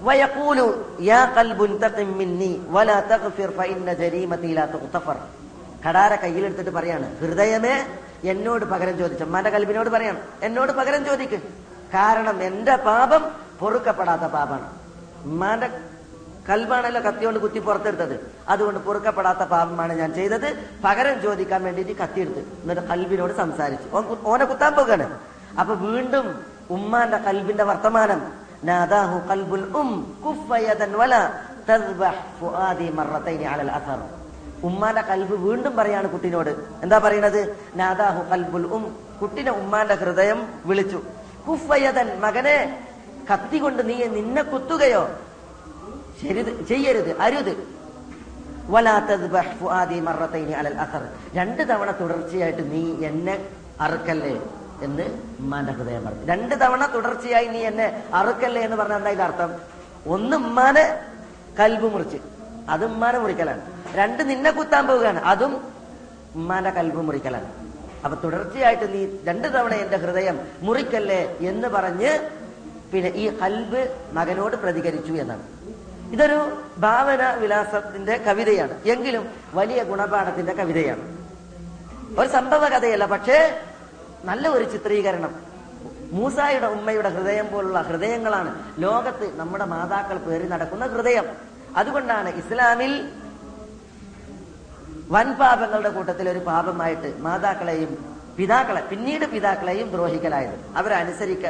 വയക്കൂലു യാ കൽബുൻ തഖിം മിന്നി വലാ തഗ്ഫിർ ഫഇന്ന ജരീമതി ലാ തുഗ്തഫർ കടാര കയ്യിലെടുത്തിട്ട് പറയാണ് ഹൃദയമേ എന്നോട് പകരം ചോദിച്ച. അമ്മാന്റെ കൽബിനോട് പറയാണ് എന്നോട് പകരം ചോദിക്ക്. കാരണം എന്റെ പാപം പൊറുക്കപ്പെടാത്ത പാപമാണ് ഉമ്മാന്റെ കൽബാണല്ലോ കത്തിയോണ്ട് കുത്തി പുറത്തെടുത്തത്. അതുകൊണ്ട് പൊറുക്കപ്പെടാത്ത പാപമാണ് ഞാൻ ചെയ്തത്. പകരം ചോദിക്കാൻ വേണ്ടിയിട്ട് കത്തിയെടുത്ത്. എന്നിട്ട് കൽബിനോട് സംസാരിച്ചു ഓനെ കുത്താൻ പോകാണ്. അപ്പൊ വീണ്ടും ഉമ്മാന്റെ കൽബിന്റെ വർത്തമാനം നാദാഹു ഖൽബുൽ ഉം كف يدا ولا تذبح ഫുആദി مرتين على الأثر ഉമ്മാന്റെ കൽബ് വീണ്ടും പറയാണ് കുട്ടിനോട്. എന്താ പറയണത്? നാദാഹു ഖൽബുൽ ഉം. കുട്ടിനെ ഉമ്മാന്റെ ഹൃദയം വിളിച്ചു. കുഫയതൻ മകനെ കത്തി കൊണ്ട് നീ നിന്നെ കുത്തുകയോ? ശരി ചെയ്യരുത് അരുത്. രണ്ട് തവണ തുടർച്ചയായിട്ട് നീ എന്നെ അറുക്കല്ലേ? എന്ന് ഉമ്മാന്റെ ഹൃദയം പറഞ്ഞു. രണ്ട് തവണ തുടർച്ചയായി നീ എന്നെ അറുക്കല്ലേ എന്ന് പറഞ്ഞ എന്താ ഇതർത്ഥം? ഒന്ന് ഉമ്മാനെ കൽബ് മുറിച്ച്. അത് ഉമ്മാനെ മുറിക്കലാണ്. രണ്ട് നിന്നെ കുത്താൻ പോവുകയാണ്. അതും ഉമ്മാന്റെ കൽബ് മുറിക്കലാണ്. അപ്പൊ തുടർച്ചയായിട്ട് നീ രണ്ട് തവണ എന്റെ ഹൃദയം മുറിക്കല്ലേ എന്ന് പറഞ്ഞ് പിന്നെ ഈ കൽബ് മകനോട് പ്രതികരിച്ചു എന്നാണ്. ഇതൊരു ഭാവന വിലാസത്തിന്റെ കവിതയാണ്. എങ്കിലും വലിയ ഗുണപാഠത്തിന്റെ കവിതയാണ്. ഒരു സംഭവ കഥയല്ല പക്ഷേ നല്ല ഒരു ചിത്രീകരണം. മൂസായുടെ ഉമ്മയുടെ ഹൃദയം പോലുള്ള ഹൃദയങ്ങളാണ് ലോകത്ത് നമ്മുടെ മാതാക്കൾ പേറി നടക്കുന്ന ഹൃദയം. അതുകൊണ്ടാണ് ഇസ്ലാമിൽ വൻ പാപങ്ങളുടെ കൂട്ടത്തിൽ ഒരു പാപമായിട്ട് മാതാക്കളെയും പിതാക്കളെ പിന്നീട് പിതാക്കളെയും ദ്രോഹിക്കലായത്. അവരെ അനുസരിക്ക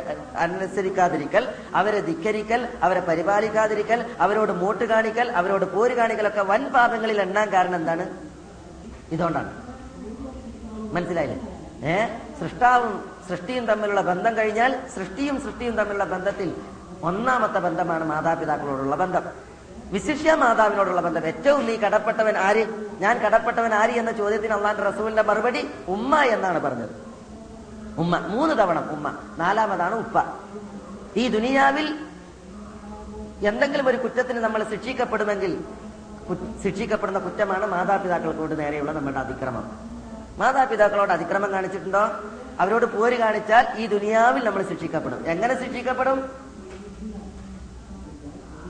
അനുസരിക്കാതിരിക്കൽ അവരെ ധിക്കരിക്കൽ അവരെ പരിപാലിക്കാതിരിക്കൽ അവരോട് മോട്ട് കാണിക്കൽ അവരോട് പോര് കാണിക്കലൊക്കെ വൻ പാപങ്ങളിൽ എണ്ണാൻ കാരണം എന്താണ്? ഇതുകൊണ്ടാണ്. മനസ്സിലായില്ലേ? ഏ? സൃഷ്ടാവും സൃഷ്ടിയും തമ്മിലുള്ള ബന്ധം കഴിഞ്ഞാൽ സൃഷ്ടിയും സൃഷ്ടിയും തമ്മിലുള്ള ബന്ധത്തിൽ ഒന്നാമത്തെ ബന്ധമാണ് മാതാപിതാക്കളോടുള്ള ബന്ധം. വിശിഷ്യ മാതാവിനോടുള്ള ബന്ധം. ഏറ്റവും നീ കടപ്പെട്ടവൻ ആര്? ഞാൻ കടപ്പെട്ടവൻ ആര് എന്ന ചോദ്യത്തിന് അള്ളാന്റെ റസൂലിന്റെ മറുപടി ഉമ്മ എന്നാണ് പറഞ്ഞത്. ഉമ്മ. മൂന്ന് തവണ ഉമ്മ. നാലാമതാണ് ഉപ്പ. ഈ ദുനിയാവിൽ എന്തെങ്കിലും ഒരു കുറ്റത്തിന് നമ്മൾ ശിക്ഷിക്കപ്പെടുമെങ്കിൽ ശിക്ഷിക്കപ്പെടുന്ന കുറ്റമാണ് മാതാപിതാക്കൾക്കോട് നേരെയുള്ള നമ്മുടെ അതിക്രമം. മാതാപിതാക്കളോട് അതിക്രമം കാണിച്ചിട്ടുണ്ടോ? അവരോട് പോര് കാണിച്ചാൽ ഈ ദുനിയാവിൽ നമ്മൾ ശിക്ഷിക്കപ്പെടും. എങ്ങനെ ശിക്ഷിക്കപ്പെടും?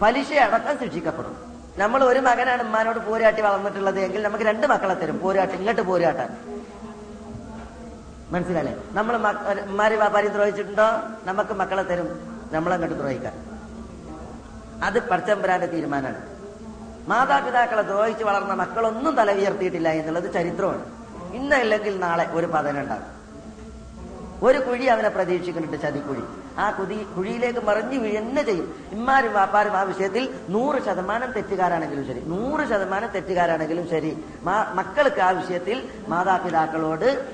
പലിശ അടക്കം ശിക്ഷിക്കപ്പെടും. നമ്മൾ ഒരു മകനാണ് ഉമ്മാനോട് പോരാട്ടി വളർന്നിട്ടുള്ളത് എങ്കിൽ നമുക്ക് രണ്ട് മക്കളെ തരും. പോരാട്ടി ഇങ്ങോട്ട് പോരാട്ടാൻ മനസ്സിലല്ലേ നമ്മൾ ഉമ്മാരി വ്യാപാരി ദ്രോഹിച്ചിട്ടുണ്ടോ? നമുക്ക് മക്കളെ തരും. നമ്മളങ്ങോട്ട് ദ്രോഹിക്കാൻ. അത് പടച്ചമ്പരാന്റെ തീരുമാനമാണ്. മാതാപിതാക്കളെ ദ്രോഹിച്ച് വളർന്ന മക്കളൊന്നും തല ഉയർത്തിയിട്ടില്ല എന്നുള്ളത് ചരിത്രമാണ്. ഇന്നല്ലെങ്കിൽ നാളെ ഒരു പതനുണ്ടാകും. ഒരു കുഴി അവനെ പ്രതീക്ഷിക്കുന്നുണ്ട് ചതിക്കുഴി. ആ കുതി കുഴിയിലേക്ക് മറിഞ്ഞു വീഴുന്ന ചെയ്യും? ഇമ്മാരും വാപ്പാരും ആ വിഷയത്തിൽ നൂറ് ശതമാനം തെറ്റുകാരാണെങ്കിലും ശരി. നൂറ് ശതമാനം തെറ്റുകാരാണെങ്കിലും ശരി. മക്കൾക്ക് ആ വിഷയത്തിൽ മാതാപിതാക്കളോട്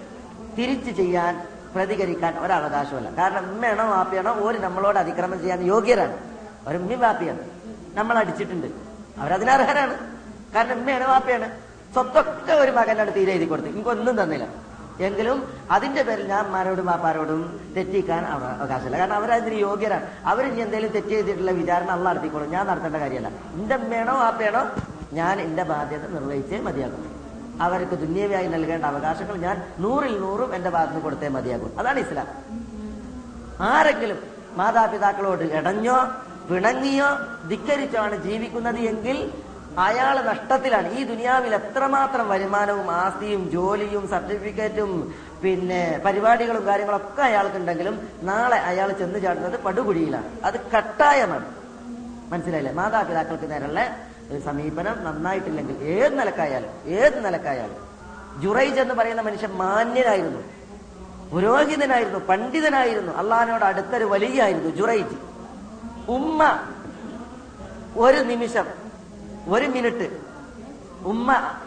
തിരിച്ചു ചെയ്യാൻ പ്രതികരിക്കാൻ ഒരവകാശമല്ല. കാരണം ഉമ്മയാണോ വാപ്പയാണോ ഓര് നമ്മളോട് അതിക്രമം ചെയ്യാൻ യോഗ്യരാണ്. അവരുമ്മി വാപ്പയാണ്. നമ്മൾ അടിച്ചിട്ടുണ്ട് അവരതിനർഹരാണ് കാരണം ഉമ്മയാണ് വാപ്പയാണ്. സ്വത്തൊക്കെ ഒരു മകനാണ് തീരെ എഴുതി കൊടുത്തു. എനിക്കൊന്നും തന്നില്ല. എങ്കിലും അതിന്റെ പേരിൽ ഞാൻ അമ്മാരോടും പാപ്പാരോടും തെറ്റിക്കാൻ അവകാശമില്ല. കാരണം അവരതിന് യോഗ്യരാണ്. അവർ ഇനി എന്തെങ്കിലും തെറ്റ് ചെയ്തിട്ടുള്ള വിചാരണ അള്ള നടത്തിക്കോളും. ഞാൻ നടത്തേണ്ട കാര്യമല്ല. എന്റെ അമ്മയാണോ ആപ്പയാണോ ഞാൻ എന്റെ ബാധ്യത നിർവഹിച്ചേ മതിയാകും. അവർക്ക് ദുന്യവ്യായി നൽകേണ്ട അവകാശങ്ങൾ ഞാൻ നൂറിൽ നൂറും എന്റെ ഭാഗത്ത് കൊടുത്തേ മതിയാകും. അതാണ് ഇസ്ലാം. ആരെങ്കിലും മാതാപിതാക്കളോട് ഇടഞ്ഞോ പിണങ്ങിയോ ധിക്കരിച്ചോ ആണ് ജീവിക്കുന്നത് എങ്കിൽ അയാൾ നഷ്ടത്തിലാണ്. ഈ ദുനിയാവിൽ എത്രമാത്രം വരുമാനവും ആസ്തിയും ജോലിയും സർട്ടിഫിക്കറ്റും പിന്നെ പരിപാടികളും കാര്യങ്ങളൊക്കെ അയാൾക്കുണ്ടെങ്കിലും നാളെ അയാൾ ചെന്ന് ചാടുന്നത് പടുകുഴിയിലാണ്. അത് കട്ടായമാണ്. മനസ്സിലായില്ലേ? മാതാപിതാക്കൾക്ക് ഒരു സമീപനം നന്നായിട്ടില്ലെങ്കിൽ ഏത് നിലക്കായാലും ഏത് നിലക്കായാലും. ജുറൈജ് എന്ന് പറയുന്ന മനുഷ്യൻ മാന്യനായിരുന്നു. പുരോഹിതനായിരുന്നു പണ്ഡിതനായിരുന്നു. അള്ളഹാനോട് അടുത്തൊരു വലിയായിരുന്നു ജുറൈജ്. ഉമ്മ ഒരു നിമിഷം ഒരു മിനിറ്റ്. ഉമ്മ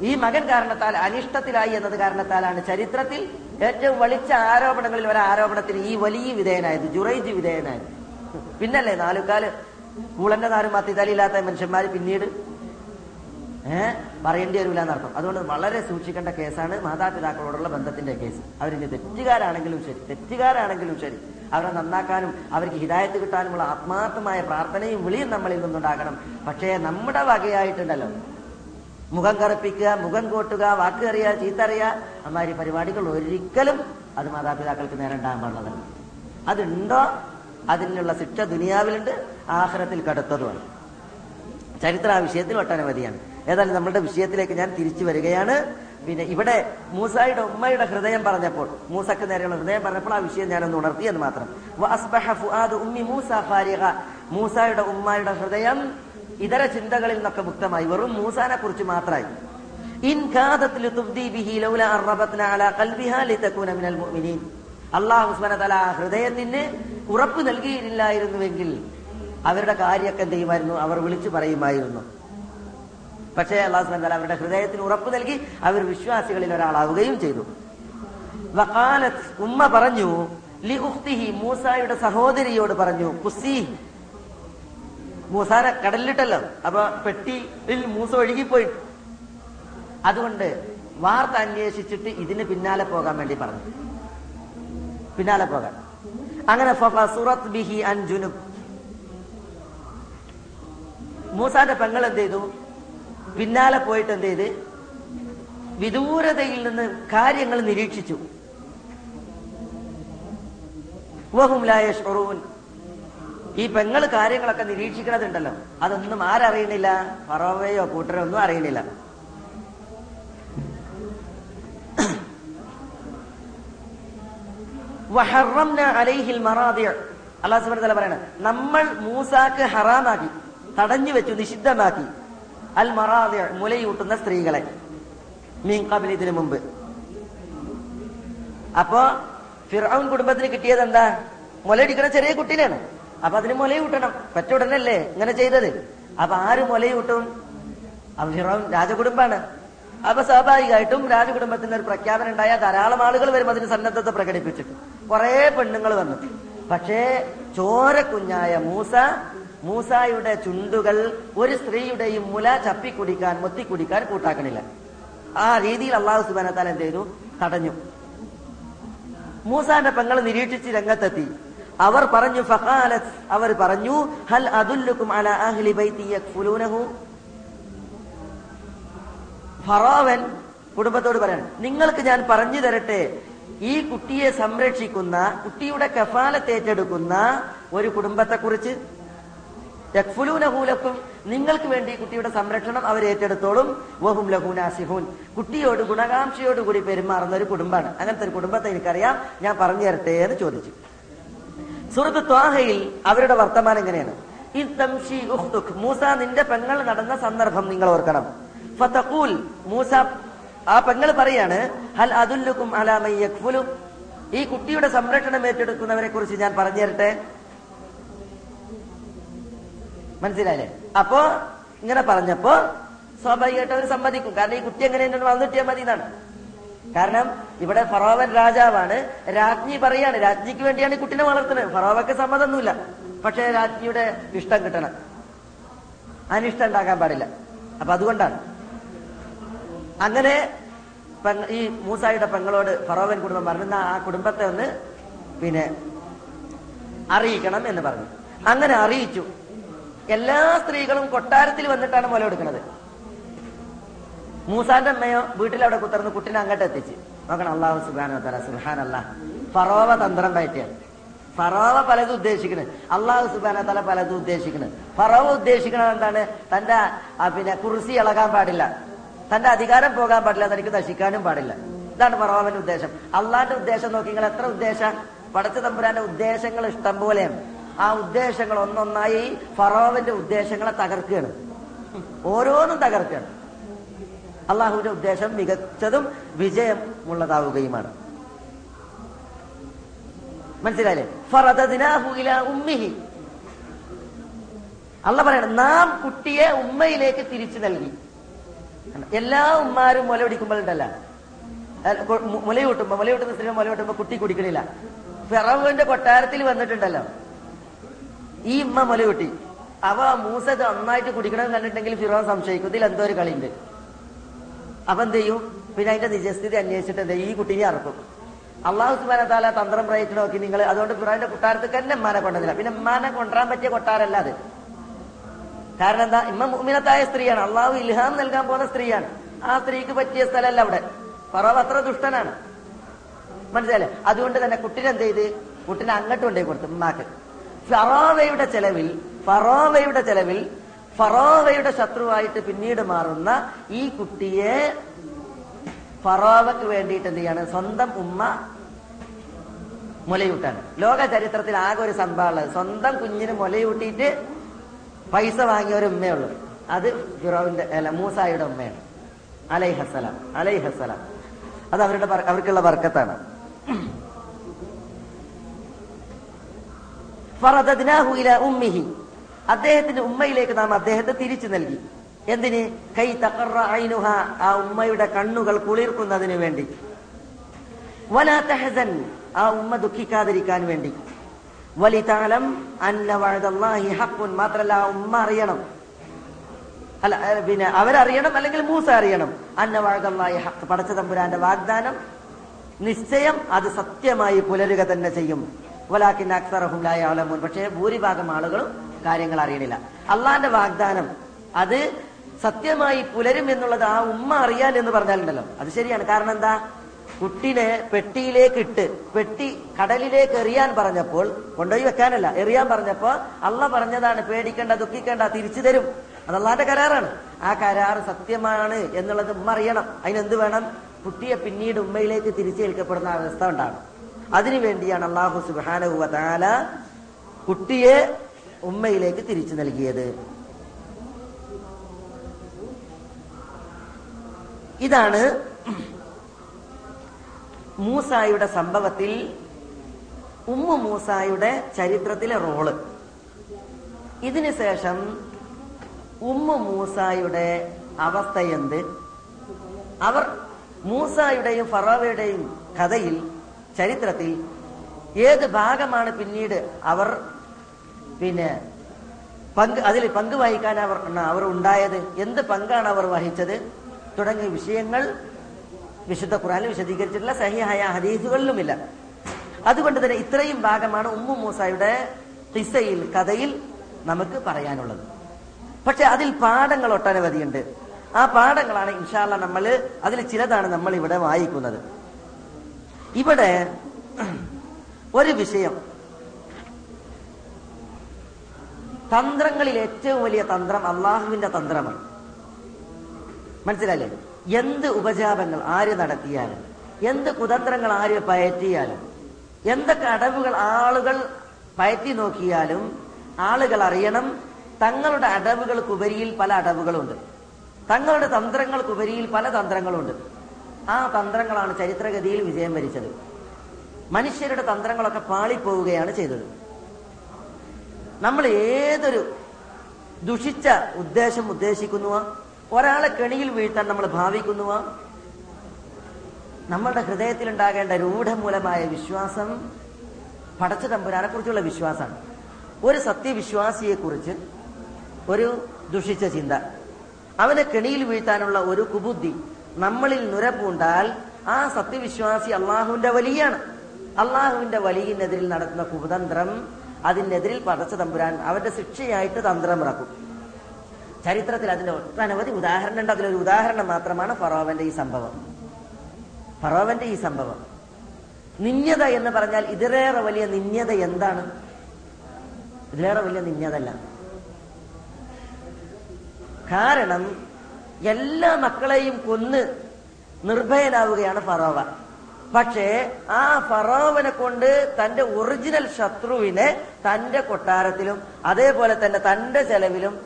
ഈ മകൻ കാരണത്താൽ അനിഷ്ടത്തിലായി എന്നത് കാരണത്താലാണ് ചരിത്രത്തിൽ ഏറ്റവും വളിച്ച ആരോപണങ്ങളിൽ ഒരു ആരോപണത്തിന് ഈ വലിയ വിധേയനായത് ജുറൈജ് വിധേയനായത്. പിന്നല്ലേ നാലുകാൽ കൂളന്റെ നാരും മത്തി തലയില്ലാത്ത മനുഷ്യന്മാര് പിന്നീട്? ഏഹ് പറയേണ്ടി വരില്ല എന്നർത്ഥം അതുകൊണ്ട് വളരെ സൂക്ഷിക്കേണ്ട കേസാണ് മാതാപിതാക്കളോടുള്ള ബന്ധത്തിന്റെ കേസ്. അവരിന്റെ തെറ്റുകാരാണെങ്കിലും ശരി തെറ്റുകാരാണെങ്കിലും ശരി. അവരെ നന്നാക്കാനും അവർക്ക് ഹിതായത്ത് കിട്ടാനുമുള്ള ആത്മാർത്ഥമായ പ്രാർത്ഥനയും വിളിയും നമ്മളിൽ നിന്നുണ്ടാകണം. പക്ഷേ നമ്മുടെ വകയായിട്ടുണ്ടല്ലോ. മുഖം കറുപ്പിക്കുക മുഖം കൂട്ടുക വാക്ക് അറിയുക ചീത്ത അമ്മാരി പരിപാടികൾ ഒരിക്കലും അത് മാതാപിതാക്കൾക്ക് നേരെ ഉണ്ടാകാൻ പാടുള്ളതല്ല അതുണ്ടോ? അതിനുള്ള ശിക്ഷ ദുനിയാവിലുണ്ട് ആഹ്രത്തിൽ കടുത്തതുമാണ്. ചരിത്ര ആ വിഷയത്തിൽ ഒട്ടനവധിയാണ്. ഏതായാലും നമ്മളുടെ വിഷയത്തിലേക്ക് ഞാൻ തിരിച്ചു വരികയാണ്. പിന്നെ ഇവിടെ മൂസായുടെ ഉമ്മയുടെ ഹൃദയം പറഞ്ഞപ്പോൾ മൂസക്ക് നേരെയുള്ള ഹൃദയം പറഞ്ഞപ്പോൾ ആ വിഷയം ഞാനൊന്ന് ഉണർത്തി എന്ന് മാത്രം. ഉമ്മി മൂസ ഫാരിഗ. മൂസായുടെ ഉമ്മയുടെ ഹൃദയം ഇതര ചിന്തകളിൽ നിന്നൊക്കെ മുക്തമായി. വെറും മൂസാനെ കുറിച്ച് മാത്രമായി. തആല ഹൃദയത്തിന് ഉറപ്പ് നൽകിയില്ലായിരുന്നുവെങ്കിൽ അവരുടെ കാര്യമൊക്കെ എന്ത് ചെയ്യുമായിരുന്നു? അവർ വിളിച്ചു പറയുമായിരുന്നു. പക്ഷേ അള്ളാഹു സുബാൻ അവരുടെ ഹൃദയത്തിന് ഉറപ്പ് നൽകി അവർ വിശ്വാസികളിൽ ഒരാളാവുകയും ചെയ്തു. ഉമ്മ പറഞ്ഞു ലി മൂസായുടെ സഹോദരിയോട് പറഞ്ഞു കുസി മൂസാനെ കടലിലിട്ടല്ലോ അപ്പൊ പെട്ടിയിൽ മൂസ ഒഴുകിപ്പോയി. അതുകൊണ്ട് വാർത്ത അന്വേഷിച്ചിട്ട് ഇതിന് പിന്നാലെ പോകാൻ വേണ്ടി പറഞ്ഞു. പിന്നാലെ പോകാൻ. അങ്ങനെ ബിഹി അൻ മൂസാന്റെ പെങ്ങൾ എന്ത് ചെയ്തു? പിന്നാലെ പോയിട്ട് എന്ത് ചെയ്ത്? വിദൂരതയിൽ നിന്ന് കാര്യങ്ങൾ നിരീക്ഷിച്ചു. യശ്ഉറൂൻ. ഈ പെങ്ങൾ കാര്യങ്ങളൊക്കെ നിരീക്ഷിക്കണതുണ്ടല്ലോ. അതൊന്നും ആരറിയണില്ല പറവയോ കൂട്ടരോ ഒന്നും അറിയണില്ല അള്ളാഹു പറയണ നമ്മൾ മൂസാക്ക് ഹറാമാക്കി തടഞ്ഞു വെച്ചു നിഷിദ്ധമാക്കി. അൽ മറാദി മുലയൂട്ടുന്ന സ്ത്രീകളെ. മീൻകാബിൽ ഇതിനു മുമ്പ്. അപ്പോ ഫിറൌൻ കുടുംബത്തിന് കിട്ടിയത് എന്താ? മുലയിടിക്കണ ചെറിയ കുട്ടീനാണ് അപ്പൊ അതിന് മുലയൂട്ടണം. പറ്റ ഉടനല്ലേ ഇങ്ങനെ ചെയ്തത്. അപ്പൊ ആര് മുലയൂട്ടും? അപ്പൊ രാജകുടുംബാണ്. അപ്പൊ സ്വാഭാവികമായിട്ടും രാജകുടുംബത്തിന് ഒരു പ്രഖ്യാപനം ഉണ്ടായ ധാരാളം ആളുകൾ വരും അതിന് സന്നദ്ധത പ്രകടിപ്പിച്ചിട്ട്. കുറെ പെണ്ണുങ്ങൾ വന്നു. പക്ഷേ ചോര കുഞ്ഞായ മൂസ മൂസായുടെ ചുണ്ടുകൾ ഒരു സ്ത്രീയുടെയും മുല ചപ്പിക്കുടിക്കാൻ മുത്തിക്കുടിക്കാൻ കൂട്ടാക്കണില്ല. ആ രീതിയിൽ അള്ളാഹു സുബാനത്താൽ എന്ത് ചെയ്തു? തടഞ്ഞു. മൂസാന്റെ പെങ്ങൾ നിരീക്ഷിച്ച് രംഗത്തെത്തി. അവർ പറഞ്ഞു ഫഹാലത്ത് അവർ പറഞ്ഞു ഹൽ അതുല്ലുക്കും അല ഫറോവൻ കുടുംബത്തോട് പറയാണ് നിങ്ങൾക്ക് ഞാൻ പറഞ്ഞു തരട്ടെ ഈ കുട്ടിയെ സംരക്ഷിക്കുന്ന കുട്ടിയുടെ കഫാലത്തേറ്റെടുക്കുന്ന ഒരു കുടുംബത്തെ കുറിച്ച് യക്ഫുലൂനഹൂലക്കും നിങ്ങൾക്ക് വേണ്ടി കുട്ടിയുടെ സംരക്ഷണം അവർ ഏറ്റെടുത്തോളും. വഹും ലഹൂനാസിഹൂൻ കുട്ടിയോട് ഗുണകാംക്ഷയോട് കൂടി പെരുമാറുന്ന ഒരു കുടുംബമാണ്. അങ്ങനത്തെ ഒരു കുടുംബത്തെ എനിക്കറിയാം. ഞാൻ പറഞ്ഞു തരട്ടെ എന്ന് ചോദിച്ചു. സുഹൃത്ത് ത്വാഹയിൽ അവരുടെ വർത്തമാനം എങ്ങനെയാണ്. മൂസ നിന്റെ പെങ്ങൾ നടന്ന സന്ദർഭം നിങ്ങൾ ഓർക്കണം. ഫതഖൂൽ. മൂസ ആ പെങ്ങൾ പറയാണ് ഹൽ അതുല്ലുക്കും ഈ കുട്ടിയുടെ സംരക്ഷണം ഏറ്റെടുക്കുന്നവരെ കുറിച്ച് ഞാൻ പറഞ്ഞു തരട്ടെ. മനസ്സിലായില്ലേ? അപ്പോ ഇങ്ങനെ പറഞ്ഞപ്പോ സ്വാഭാവികമായിട്ട് അവർ സമ്മതിക്കും. കാരണം ഈ കുട്ടി എങ്ങനെ വന്നിട്ടിയാൽ മതി എന്നാണ് കാരണം ഇവിടെ ഫറോവൻ രാജാവാണ്. രാജ്ഞി പറയാണ്. രാജ്ഞിക്ക് വേണ്ടിയാണ് ഈ കുട്ടിനെ വളർത്തുന്നത്. ഫറോവക്ക് സമ്മതമൊന്നുമില്ല പക്ഷേ രാജ്ഞിയുടെ ഇഷ്ടം കിട്ടണം. അനിഷ്ടം ഉണ്ടാക്കാൻ പാടില്ല. അപ്പൊ അതുകൊണ്ടാണ്. അങ്ങനെ ഈ മൂസായുടെ പെങ്ങളോട് ഫറോവൻ കുടുംബം പറഞ്ഞു "എന്നാ ആ കുടുംബത്തെ ഒന്ന് പിന്നെ അറിയിക്കണം എന്ന് പറഞ്ഞു. അങ്ങനെ അറിയിച്ചു. എല്ലാ സ്ത്രീകളും കൊട്ടാരത്തിൽ വന്നിട്ടാണ് മുല കൊടുക്കുന്നത് മൂസാന്റെ അമ്മയോ വീട്ടിൽ അവിടെ കുത്തർന്ന് കുട്ടിനെ അങ്ങോട്ട് എത്തിച്ച്. നോക്കണം അള്ളാഹു സുബാന സുഹാൻ അല്ലാഹ് ഫറോവ തന്ത്രം പറ്റിയാണ് ഫറോവ പലതും ഉദ്ദേശിക്കുന്നത് അള്ളാഹു സുബാന തല പലതും ഉദ്ദേശിക്കുന്നത് ഫറോവ ഉദ്ദേശിക്കുന്നത് എന്താണ്? തന്റെ പിന്നെ കുറിസി ഇളകാൻ പാടില്ല. തന്റെ അധികാരം പോകാൻ പാടില്ല തനിക്ക് നശിക്കാനും പാടില്ല. ഇതാണ് ഫറോവന്റെ ഉദ്ദേശം. അള്ളാന്റെ ഉദ്ദേശം നോക്കി നിങ്ങൾ എത്ര ഉദ്ദേശം? പടച്ച തമ്പുരാന്റെ ഉദ്ദേശങ്ങൾ ഇഷ്ടം പോലെയാണ്. ആ ഉദ്ദേശങ്ങൾ ഒന്നൊന്നായി ഫറോവന്റെ ഉദ്ദേശങ്ങളെ തകർക്കുകയാണ്. ഓരോന്നും തകർക്കുകയാണ്. അള്ളാഹുവിന്റെ ഉദ്ദേശം മികച്ചതും വിജയമുള്ളതാവുകയുമാണ്. മനസ്സിലായില്ലേ? ഉമ്മിഹി. അല്ല പറയണം നാം കുട്ടിയെ ഉമ്മയിലേക്ക് തിരിച്ചു നൽകി. എല്ലാ ഉമ്മാരും മുലപിടിക്കുമ്പോഴുണ്ടല്ല മുലയൂട്ടുമ്പോ മുലയൂട്ടുന്ന സ്ത്രീ മുലയൂട്ടുമ്പോ കുട്ടി കുടിക്കണില്ല. ഫിറവിന്റെ കൊട്ടാരത്തിൽ വന്നിട്ടുണ്ടല്ലോ. ഈ ഉമ്മ കിട്ടി. അവ മൂസ നന്നായിട്ട് കുടിക്കണം കണ്ടിട്ടെങ്കിൽ ഫിറോൻ സംശയിക്കും. ഇതിൽ എന്തോ ഒരു കളിയുണ്ട്. അപ്പൊ എന്ത് ചെയ്യും? പിന്നെ അതിന്റെ നിജസ്ഥിതി അന്വേഷിച്ചിട്ട് എന്ത് ഈ കുട്ടീനെ അറക്കും. അള്ളാഹു സുബാന താല തന്ത്രം പ്രയോഗിച്ചു നോക്കി നിങ്ങൾ. അതുകൊണ്ട് ഫിറോന്റെ കൊട്ടാരത്തേക്ക് തന്നെ ഉമ്മാനെ കൊണ്ടതില്ല പിന്നെ ഉമ്മാനെ കൊണ്ടുവരാൻ പറ്റിയ കൊട്ടാരല്ല അത്. കാരണം എന്താ? ഇമ്മ മുമിനത്തായ സ്ത്രീയാണ്. അള്ളാഹു ഇൽഹാം നൽകാൻ പോകുന്ന സ്ത്രീയാണ്. ആ സ്ത്രീക്ക് പറ്റിയ സ്ഥലമല്ല അവിടെ. ഫറോവ് അത്ര ദുഷ്ടനാണ്. മനസ്സിലായില്ലേ? അതുകൊണ്ട് തന്നെ കുട്ടിനെന്ത് ചെയ്ത്? കുട്ടിനെ അങ്ങോട്ട് കൊണ്ടേ കൊടുത്തു ഉമ്മാക്ക്. ഫറോവയുടെ ചെലവിൽ ഫറാവയുടെ ചെലവിൽ ഫറാവയുടെ ശത്രുവായിട്ട് പിന്നീട് മാറുന്ന ഈ കുട്ടിയെ ഫറോവക്ക് വേണ്ടിയിട്ട് എന്ത് ചെയ്യാണ്? സ്വന്തം ഉമ്മ മുലയൂട്ടാണ്. ലോക ചരിത്രത്തിൽ ആകെ ഒരു സംഭവമുള്ളത്. സ്വന്തം കുഞ്ഞിന് മുലയൂട്ടിയിട്ട് പൈസ വാങ്ങിയ ഒരു ഉമ്മയുള്ളൂ അത് ഫിറോവിന്റെ അല്ല മൂസായുടെ ഉമ്മയാണ്. അലൈഹസലാം അലൈഹസലാം അത് അവരുടെ അവർക്കുള്ള വർക്കത്താണ്. ഫറദദ്നാഹു ഇലാ ഉമ്മിഹി. അദ്ദേഹത്തിന്റെ ഉമ്മയിലേക്ക് നാം അദ്ദേഹത്തെ തിരിച്ചു നൽകി. എന്തിന്? കൈ തഖറ ഐനുഹ ആ ഉമ്മയുടെ കണ്ണുകൾ കുളിർക്കുന്നതിന് വേണ്ടി. വലാ തഹസൻ ആ ഉമ്മ ദുഃഖിക്കാതിരിക്കാൻ വേണ്ടി. വലിതാലം അന്ന വഴുതല്ലാഹി ഹഖ്ഖുൻ മാത്രല്ല ആ ഉമ്മ അറിയണം. അല്ല പിന്നെ അവരറിയണം അല്ലെങ്കിൽ മൂസ അറിയണം. അന്ന വഅദല്ലാഹി ഹഖ് പടച്ച തമ്പുരാന്റെ വാഗ്ദാനം. നിശ്ചയം അത് സത്യമായി പുലരുക തന്നെ ചെയ്യും. വലാക്കിൻ അക്സറഹും ലാ യഅലമൂൻ. പക്ഷേ ഭൂരിഭാഗം ആളുകളും കാര്യങ്ങൾ അറിയണില്ല. അള്ളാന്റെ വാഗ്ദാനം അത് സത്യമായി പുലരും എന്നുള്ളത് ആ ഉമ്മ അറിയാൻ എന്ന് പറഞ്ഞാലുണ്ടല്ലോ. അത് ശരിയാണ്. കാരണം എന്താ? കുട്ടിനെ പെട്ടിയിലേക്ക് ഇട്ട് പെട്ടി കടലിലേക്ക് എറിയാൻ പറഞ്ഞപ്പോൾ കൊണ്ടുപോയി വെക്കാനല്ല എറിയാൻ പറഞ്ഞപ്പോ അള്ള പറഞ്ഞതാണ് പേടിക്കേണ്ട ദുഃഖിക്കേണ്ട തിരിച്ചു തരും. അത് അള്ളാന്റെ കരാറാണ്. ആ കരാർ സത്യമാണ് എന്നുള്ളത് ഉമ്മ അറിയണം. അതിനെന്ത് വേണം? കുട്ടിയെ പിന്നീട് ഉമ്മയിലേക്ക് തിരിച്ചേൽക്കപ്പെടുന്ന അവസ്ഥ ഉണ്ടാകണം അതിനു വേണ്ടിയാണ് അള്ളാഹു സുബാനഹുവ കുട്ടിയെ ഉമ്മയിലേക്ക് തിരിച്ചു നൽകിയത്. ഇതാണ് മൂസായുടെ സംഭവത്തിൽ ഉമ്മ മൂസായുടെ ചരിത്രത്തിലെ റോൾ. ഇതിനു ശേഷം ഉമ്മ മൂസായുടെ അവസ്ഥ എന്ത് അവർ മൂസായുടെയും ഫറോവയുടെയും കഥയിൽ ചരിത്രത്തിൽ ഏത് ഭാഗമാണ് പിന്നീട് അവർ പിന്നെ പങ്ക് അതിൽ പങ്ക് വഹിക്കാൻ അവർ അവർ ഉണ്ടായത്? എന്ത് പങ്കാണ് അവർ വഹിച്ചത്? തുടങ്ങിയ വിഷയങ്ങൾ വിശുദ്ധ ഖുറാനിൽ വിശദീകരിച്ചിട്ടില്ല സഹിഹായ ഹദീസുകളിലുമില്ല. അതുകൊണ്ട് തന്നെ ഇത്രയും ഭാഗമാണ് ഉമ്മു മൂസായുടെ തിസയിൽ കഥയിൽ നമുക്ക് പറയാനുള്ളത്. പക്ഷെ അതിൽ പാഠങ്ങൾ ഒട്ടനവധിയുണ്ട്. ആ പാഠങ്ങളാണ് ഇൻഷാല്ല നമ്മൾ അതിൽ ചിലതാണ് നമ്മൾ ഇവിടെ വായിക്കുന്നത്. ഇവിടെ ഒരു വിഷയം. തന്ത്രങ്ങളിൽ ഏറ്റവും വലിയ തന്ത്രം അള്ളാഹുവിന്റെ തന്ത്രമാണ്. മനസ്സിലല്ലേ എന്ത് ഉപജാപങ്ങൾ ആര് നടത്തിയാലും എന്ത് കുതന്ത്രങ്ങൾ ആര് പയറ്റിയാലും എന്തൊക്കെ അടവുകൾ ആളുകൾ പയറ്റി നോക്കിയാലും ആളുകൾ അറിയണം തങ്ങളുടെ അടവുകൾക്കുപരിയിൽ പല അടവുകളുണ്ട്. തങ്ങളുടെ തന്ത്രങ്ങൾക്കുപരിയിൽ പല തന്ത്രങ്ങളുണ്ട്. ആ തന്ത്രങ്ങളാണ് ചരിത്രഗതിയിൽ വിജയം വരിച്ചത്. മനുഷ്യരുടെ തന്ത്രങ്ങളൊക്കെ പാളിപ്പോവുകയാണ് ചെയ്തത്. നമ്മൾ ഏതൊരു ദുഷിച്ച ഉദ്ദേശം ഉദ്ദേശിക്കുന്നുവ? ഒരാളെ കെണിയിൽ വീഴ്ത്താൻ നമ്മൾ ഭാവിക്കുന്നുവ? നമ്മളുടെ ഹൃദയത്തിൽ ഉണ്ടാകേണ്ട രൂഢമൂലമായ വിശ്വാസം പടച്ച തമ്പുരാനെ കുറിച്ചുള്ള വിശ്വാസമാണ്. ഒരു സത്യവിശ്വാസിയെ കുറിച്ച് ഒരു ദുഷിച്ച ചിന്ത. അവനെ കെണിയിൽ വീഴ്ത്താനുള്ള ഒരു കുബുദ്ധി. നമ്മളിൽ നുര പൂണ്ടാൽ ആ സത്യവിശ്വാസി അള്ളാഹുവിന്റെ വലിയാണ്. അള്ളാഹുവിന്റെ വലിയിനെതിരിൽ നടത്തുന്ന കുതന്ത്രം അതിനെതിരിൽ പടച്ച തമ്പുരാൻ അവന്റെ ശിക്ഷയായിട്ട് തന്ത്രം ഇറക്കും ചരിത്രത്തിൽ അതിന്റെ ഒട്ടനവധി ഉദാഹരണം ഉണ്ട് അതിലൊരു ഉദാഹരണം മാത്രമാണ് ഫറോവന്റെ ഈ സംഭവം. ഫറോവന്റെ ഈ സംഭവം. നിന്യത എന്ന് പറഞ്ഞാൽ ഇതിലേറെ വലിയ നിന്യത എന്താണ്? ഇതിലേറെ വലിയ നിന്യതല്ല കാരണം എല്ലാ മക്കളെയും കൊന്ന് നിർഭയനാവുകയാണ് ഫറോവ. പക്ഷേ ആ ഫറോവനെ കൊണ്ട് തന്റെ ഒറിജിനൽ ശത്രുവിനെ തന്റെ കൊട്ടാരത്തിലും അതേപോലെ തന്നെ തന്റെ ചെലവിലും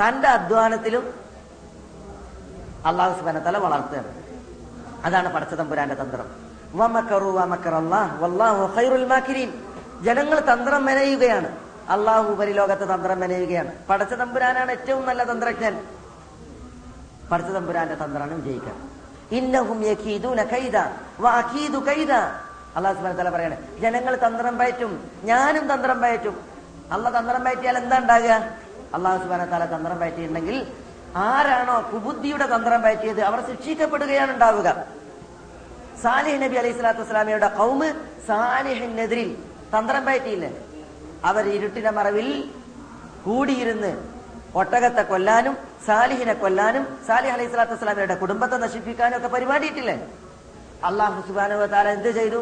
തന്റെ അധ്വാനത്തിലും അള്ളാഹു സുബാനത്തല വളർത്തുകയാണ്. അതാണ് പടച്ചതമ്പുരാന്റെ തന്ത്രം. ജനങ്ങൾ തന്ത്രം മെനയുകയാണ്. അള്ളാഹു ഉപരിലോകത്തെ തന്ത്രം മെനയുകയാണ്. പടച്ചതമ്പുരാനാണ് ഏറ്റവും നല്ല തന്ത്രജ്ഞൻ. പടച്ചതമ്പുരാന്റെ തന്ത്രമാണ് വിജയിക്കുക. ഇന്നഹും യഖീദൂന കൈദ കൈദ. അള്ളാഹു സുബ്ഹാനഹു പറയാണ് ജനങ്ങൾ തന്ത്രം പയറ്റും ഞാനും തന്ത്രം പയറ്റും. അല്ല തന്ത്രം പയറ്റിയാൽ എന്താ ഉണ്ടാകുക? അള്ളാഹു സുബ്ഹാനഹു വതആല തന്ത്രം പയറ്റിയിട്ടുണ്ടെങ്കിൽ ആരാണോ കുബുദ്ധിയുടെ തന്ത്രം പയറ്റിയത് അവർ ശിക്ഷിക്കപ്പെടുകയാണ് ഉണ്ടാവുക. സാലിഹ് നബി അലൈഹി സ്വലാത്തു വസ്സലാമയുടെ കൗമ് സാലിഹിനെതിരിൽ തന്ത്രം പയറ്റിയില്ലേ? അവർ ഇരുട്ടിന്റെ മറവിൽ കൂടിയിരുന്ന് ഒട്ടകത്തെ കൊല്ലാനും സാലിഹിനെ കൊല്ലാനും സാലിഹ് അലൈഹി സ്വലാത്തു വസ്സലാമയുടെ കുടുംബത്തെ നശിപ്പിക്കാനും ഒക്കെ പരിപാടിയിട്ടില്ലേ? അള്ളാഹു സുബാനു താല എന്ത് ചെയ്തു?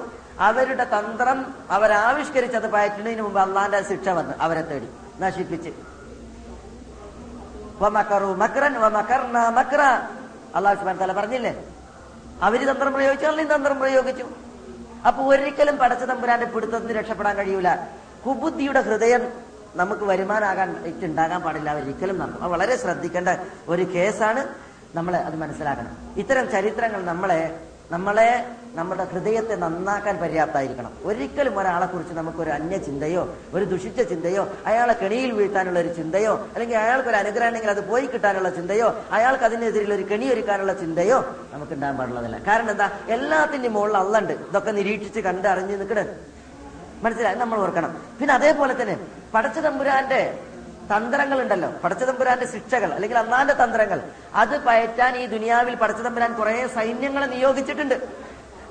അവരുടെ തന്ത്രം അവരാവിഷ്കരിച്ചത് പയറ്റുന്നതിന് മുമ്പ് അള്ളാന്റെ ശിക്ഷ വന്ന് അവരെ തേടി നശിപ്പിച്ച്. അള്ളാഹു സുബാൻ താല പറഞ്ഞില്ലേ? അവർ തന്ത്രം പ്രയോഗിച്ചു അല്ലെങ്കിൽ തന്ത്രം പ്രയോഗിച്ചു. അപ്പൊ ഒരിക്കലും പടച്ച തമ്പുരാന്റെ പിടുത്തത്തിന് രക്ഷപ്പെടാൻ കഴിയൂല. കുബുദ്ധിയുടെ ഹൃദയം നമുക്ക് വരുമാനാകാൻ ഉണ്ടാകാൻ പാടില്ല. ഒരിക്കലും നമ്മൾ അത് വളരെ ശ്രദ്ധിക്കേണ്ട ഒരു കേസാണ് നമ്മൾ അത് മനസ്സിലാക്കണം. ഇത്തരം ചരിത്രങ്ങൾ നമ്മളെ നമ്മളെ നമ്മുടെ ഹൃദയത്തെ നന്നാക്കാൻ പര്യാപ്തമായിരിക്കണം. ഒരിക്കലും ഒരാളെ കുറിച്ച് നമുക്കൊരു അന്യ ചിന്തയോ ഒരു ദുഷിച്ച ചിന്തയോ അയാളെ കെണിയിൽ വീഴ്ത്താനുള്ള ഒരു ചിന്തയോ അല്ലെങ്കിൽ അയാൾക്ക് ഒരു അനുഗ്രഹം ഉണ്ടെങ്കിൽ അത് പോയി കിട്ടാനുള്ള ചിന്തയോ അയാൾക്ക് അതിനെതിരിൽ ഒരു കെണി ഒരുക്കാനുള്ള ചിന്തയോ നമുക്ക് ഉണ്ടാകാൻ പാടുള്ളതല്ല. കാരണം എന്താ? എല്ലാത്തിന്റെ മുകളിൽ അള്ളുണ്ട്. ഇതൊക്കെ നിരീക്ഷിച്ച് കണ്ട് അറിഞ്ഞ് നിൽക്കണേ. മനസ്സിലായി? നമ്മൾ ഓർക്കണം. പിന്നെ അതേപോലെ തന്നെ പടച്ച തമ്പുരാന്റെ തന്ത്രങ്ങൾ ഉണ്ടല്ലോ പടച്ചതമ്പുരാന്റെ ശിക്ഷകൾ അല്ലെങ്കിൽ അന്നാന്റെ തന്ത്രങ്ങൾ. അത് പയറ്റാൻ ഈ ദുനിയാവിൽ പടച്ചതമ്പുരാൻ കുറെ സൈന്യങ്ങളെ നിയോഗിച്ചിട്ടുണ്ട്.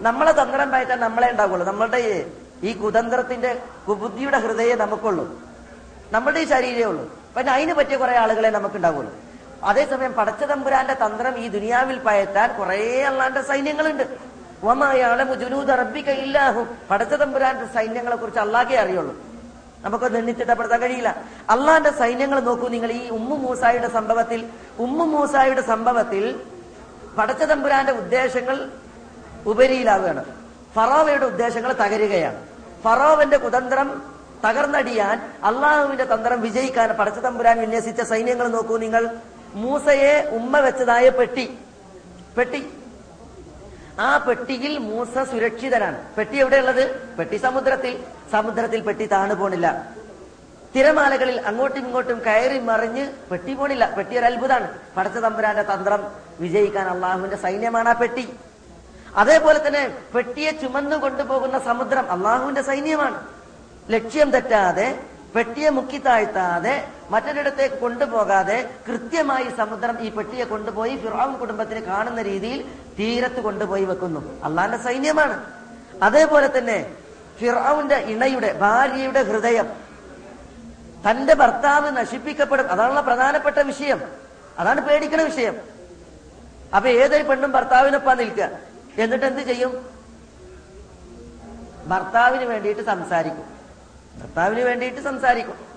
നമ്മളെ തന്ത്രം പയറ്റാൻ നമ്മളെ ഉണ്ടാവുള്ളൂ. നമ്മളുടെ ഈ- കുതന്ത്രത്തിന്റെ കുബുദ്ധിയുടെ ഹൃദയം നമുക്കുള്ളൂ. നമ്മുടെ ഈ ശരീരമേ ഉള്ളൂ. പിന്നെ അതിന് പറ്റിയ കുറെ ആളുകളെ നമുക്ക് ഉണ്ടാവുള്ളൂ അതേസമയം പടച്ചതമ്പുരാന്റെ തന്ത്രം ഈ ദുനിയാവിൽ പയറ്റാൻ കുറെ അള്ളാന്റെ സൈന്യങ്ങളുണ്ട്. ഒമായാളെ ജുനൂദ് അറബിക്കയില്ലാഹും ഇല്ലാഹു. പടച്ചതമ്പുരാന്റെ സൈന്യങ്ങളെ കുറിച്ച് അള്ളാഹേ അറിയുള്ളൂ. നമുക്കൊന്ന് എണ്ണിത്തിട്ടപ്പെടുത്താൻ കഴിയില്ല. അള്ളാന്റെ സൈന്യങ്ങൾ നോക്കൂ നിങ്ങൾ ഈ ഉമ്മു മൂസായുടെ സംഭവത്തിൽ ഉമ്മു മൂസായുടെ സംഭവത്തിൽ പടച്ചതമ്പുരാന്റെ ഉദ്ദേശങ്ങൾ ഉപരിയിലാവുകയാണ്. ഫറോവയുടെ ഉദ്ദേശങ്ങൾ തകരുകയാണ്. ഫറോവന്റെ കുതന്ത്രം തകർന്നടിയാൻ അള്ളാഹുവിന്റെ തന്ത്രം വിജയിക്കാൻ പടച്ചതമ്പുരാൻ വിന്യസിച്ച സൈന്യങ്ങൾ നോക്കൂ നിങ്ങൾ. മൂസയെ ഉമ്മ വെച്ചതായ പെട്ടി. പെട്ടി. ആ പെട്ടിയിൽ മൂസ സുരക്ഷിതനാണ്. പെട്ടി എവിടെയുള്ളത്? പെട്ടി സമുദ്രത്തിൽ. സമുദ്രത്തിൽ പെട്ടി താണു പോണില്ല. തിരമാലകളിൽ അങ്ങോട്ടും ഇങ്ങോട്ടും കയറി മറിഞ്ഞ് പെട്ടി പോണില്ല. പെട്ടി ഒരു അത്ഭുതമാണ് പടച്ച തമ്പുരാന്റെ തന്ത്രം വിജയിക്കാൻ അള്ളാഹുവിന്റെ സൈന്യമാണ് ആ പെട്ടി. അതേപോലെ തന്നെ പെട്ടിയെ ചുമന്നു കൊണ്ടുപോകുന്ന സമുദ്രം അള്ളാഹുവിന്റെ സൈന്യമാണ്. ലക്ഷ്യം തെറ്റാതെ പെട്ടിയെ മുക്കി താഴ്ത്താതെ മറ്റൊരിടത്തേക്ക് കൊണ്ടുപോകാതെ കൃത്യമായി സമുദ്രം ഈ പെട്ടിയെ കൊണ്ടുപോയി ഫിറാവുൻ കുടുംബത്തിന് കാണുന്ന രീതിയിൽ തീരത്ത് കൊണ്ടുപോയി വെക്കുന്നു. അള്ളാന്റെ സൈന്യമാണ്. അതേപോലെ തന്നെ ഫിറാവുന്റെ ഇണയുടെ ഭാര്യയുടെ ഹൃദയം തന്റെ ഭർത്താവ് നശിപ്പിക്കപ്പെടും. അതാണുള്ള പ്രധാനപ്പെട്ട വിഷയം. അതാണ് പേടിക്കുന്ന വിഷയം. അപ്പൊ ഏതൊരു പെണ്ണും ഭർത്താവിനൊപ്പം നിൽക്കുക. എന്നിട്ട് എന്ത് ചെയ്യും? ഭർത്താവിന് വേണ്ടിയിട്ട് സംസാരിക്കും. ഭർത്താവിന് വേണ്ടിയിട്ട് സംസാരിക്കും.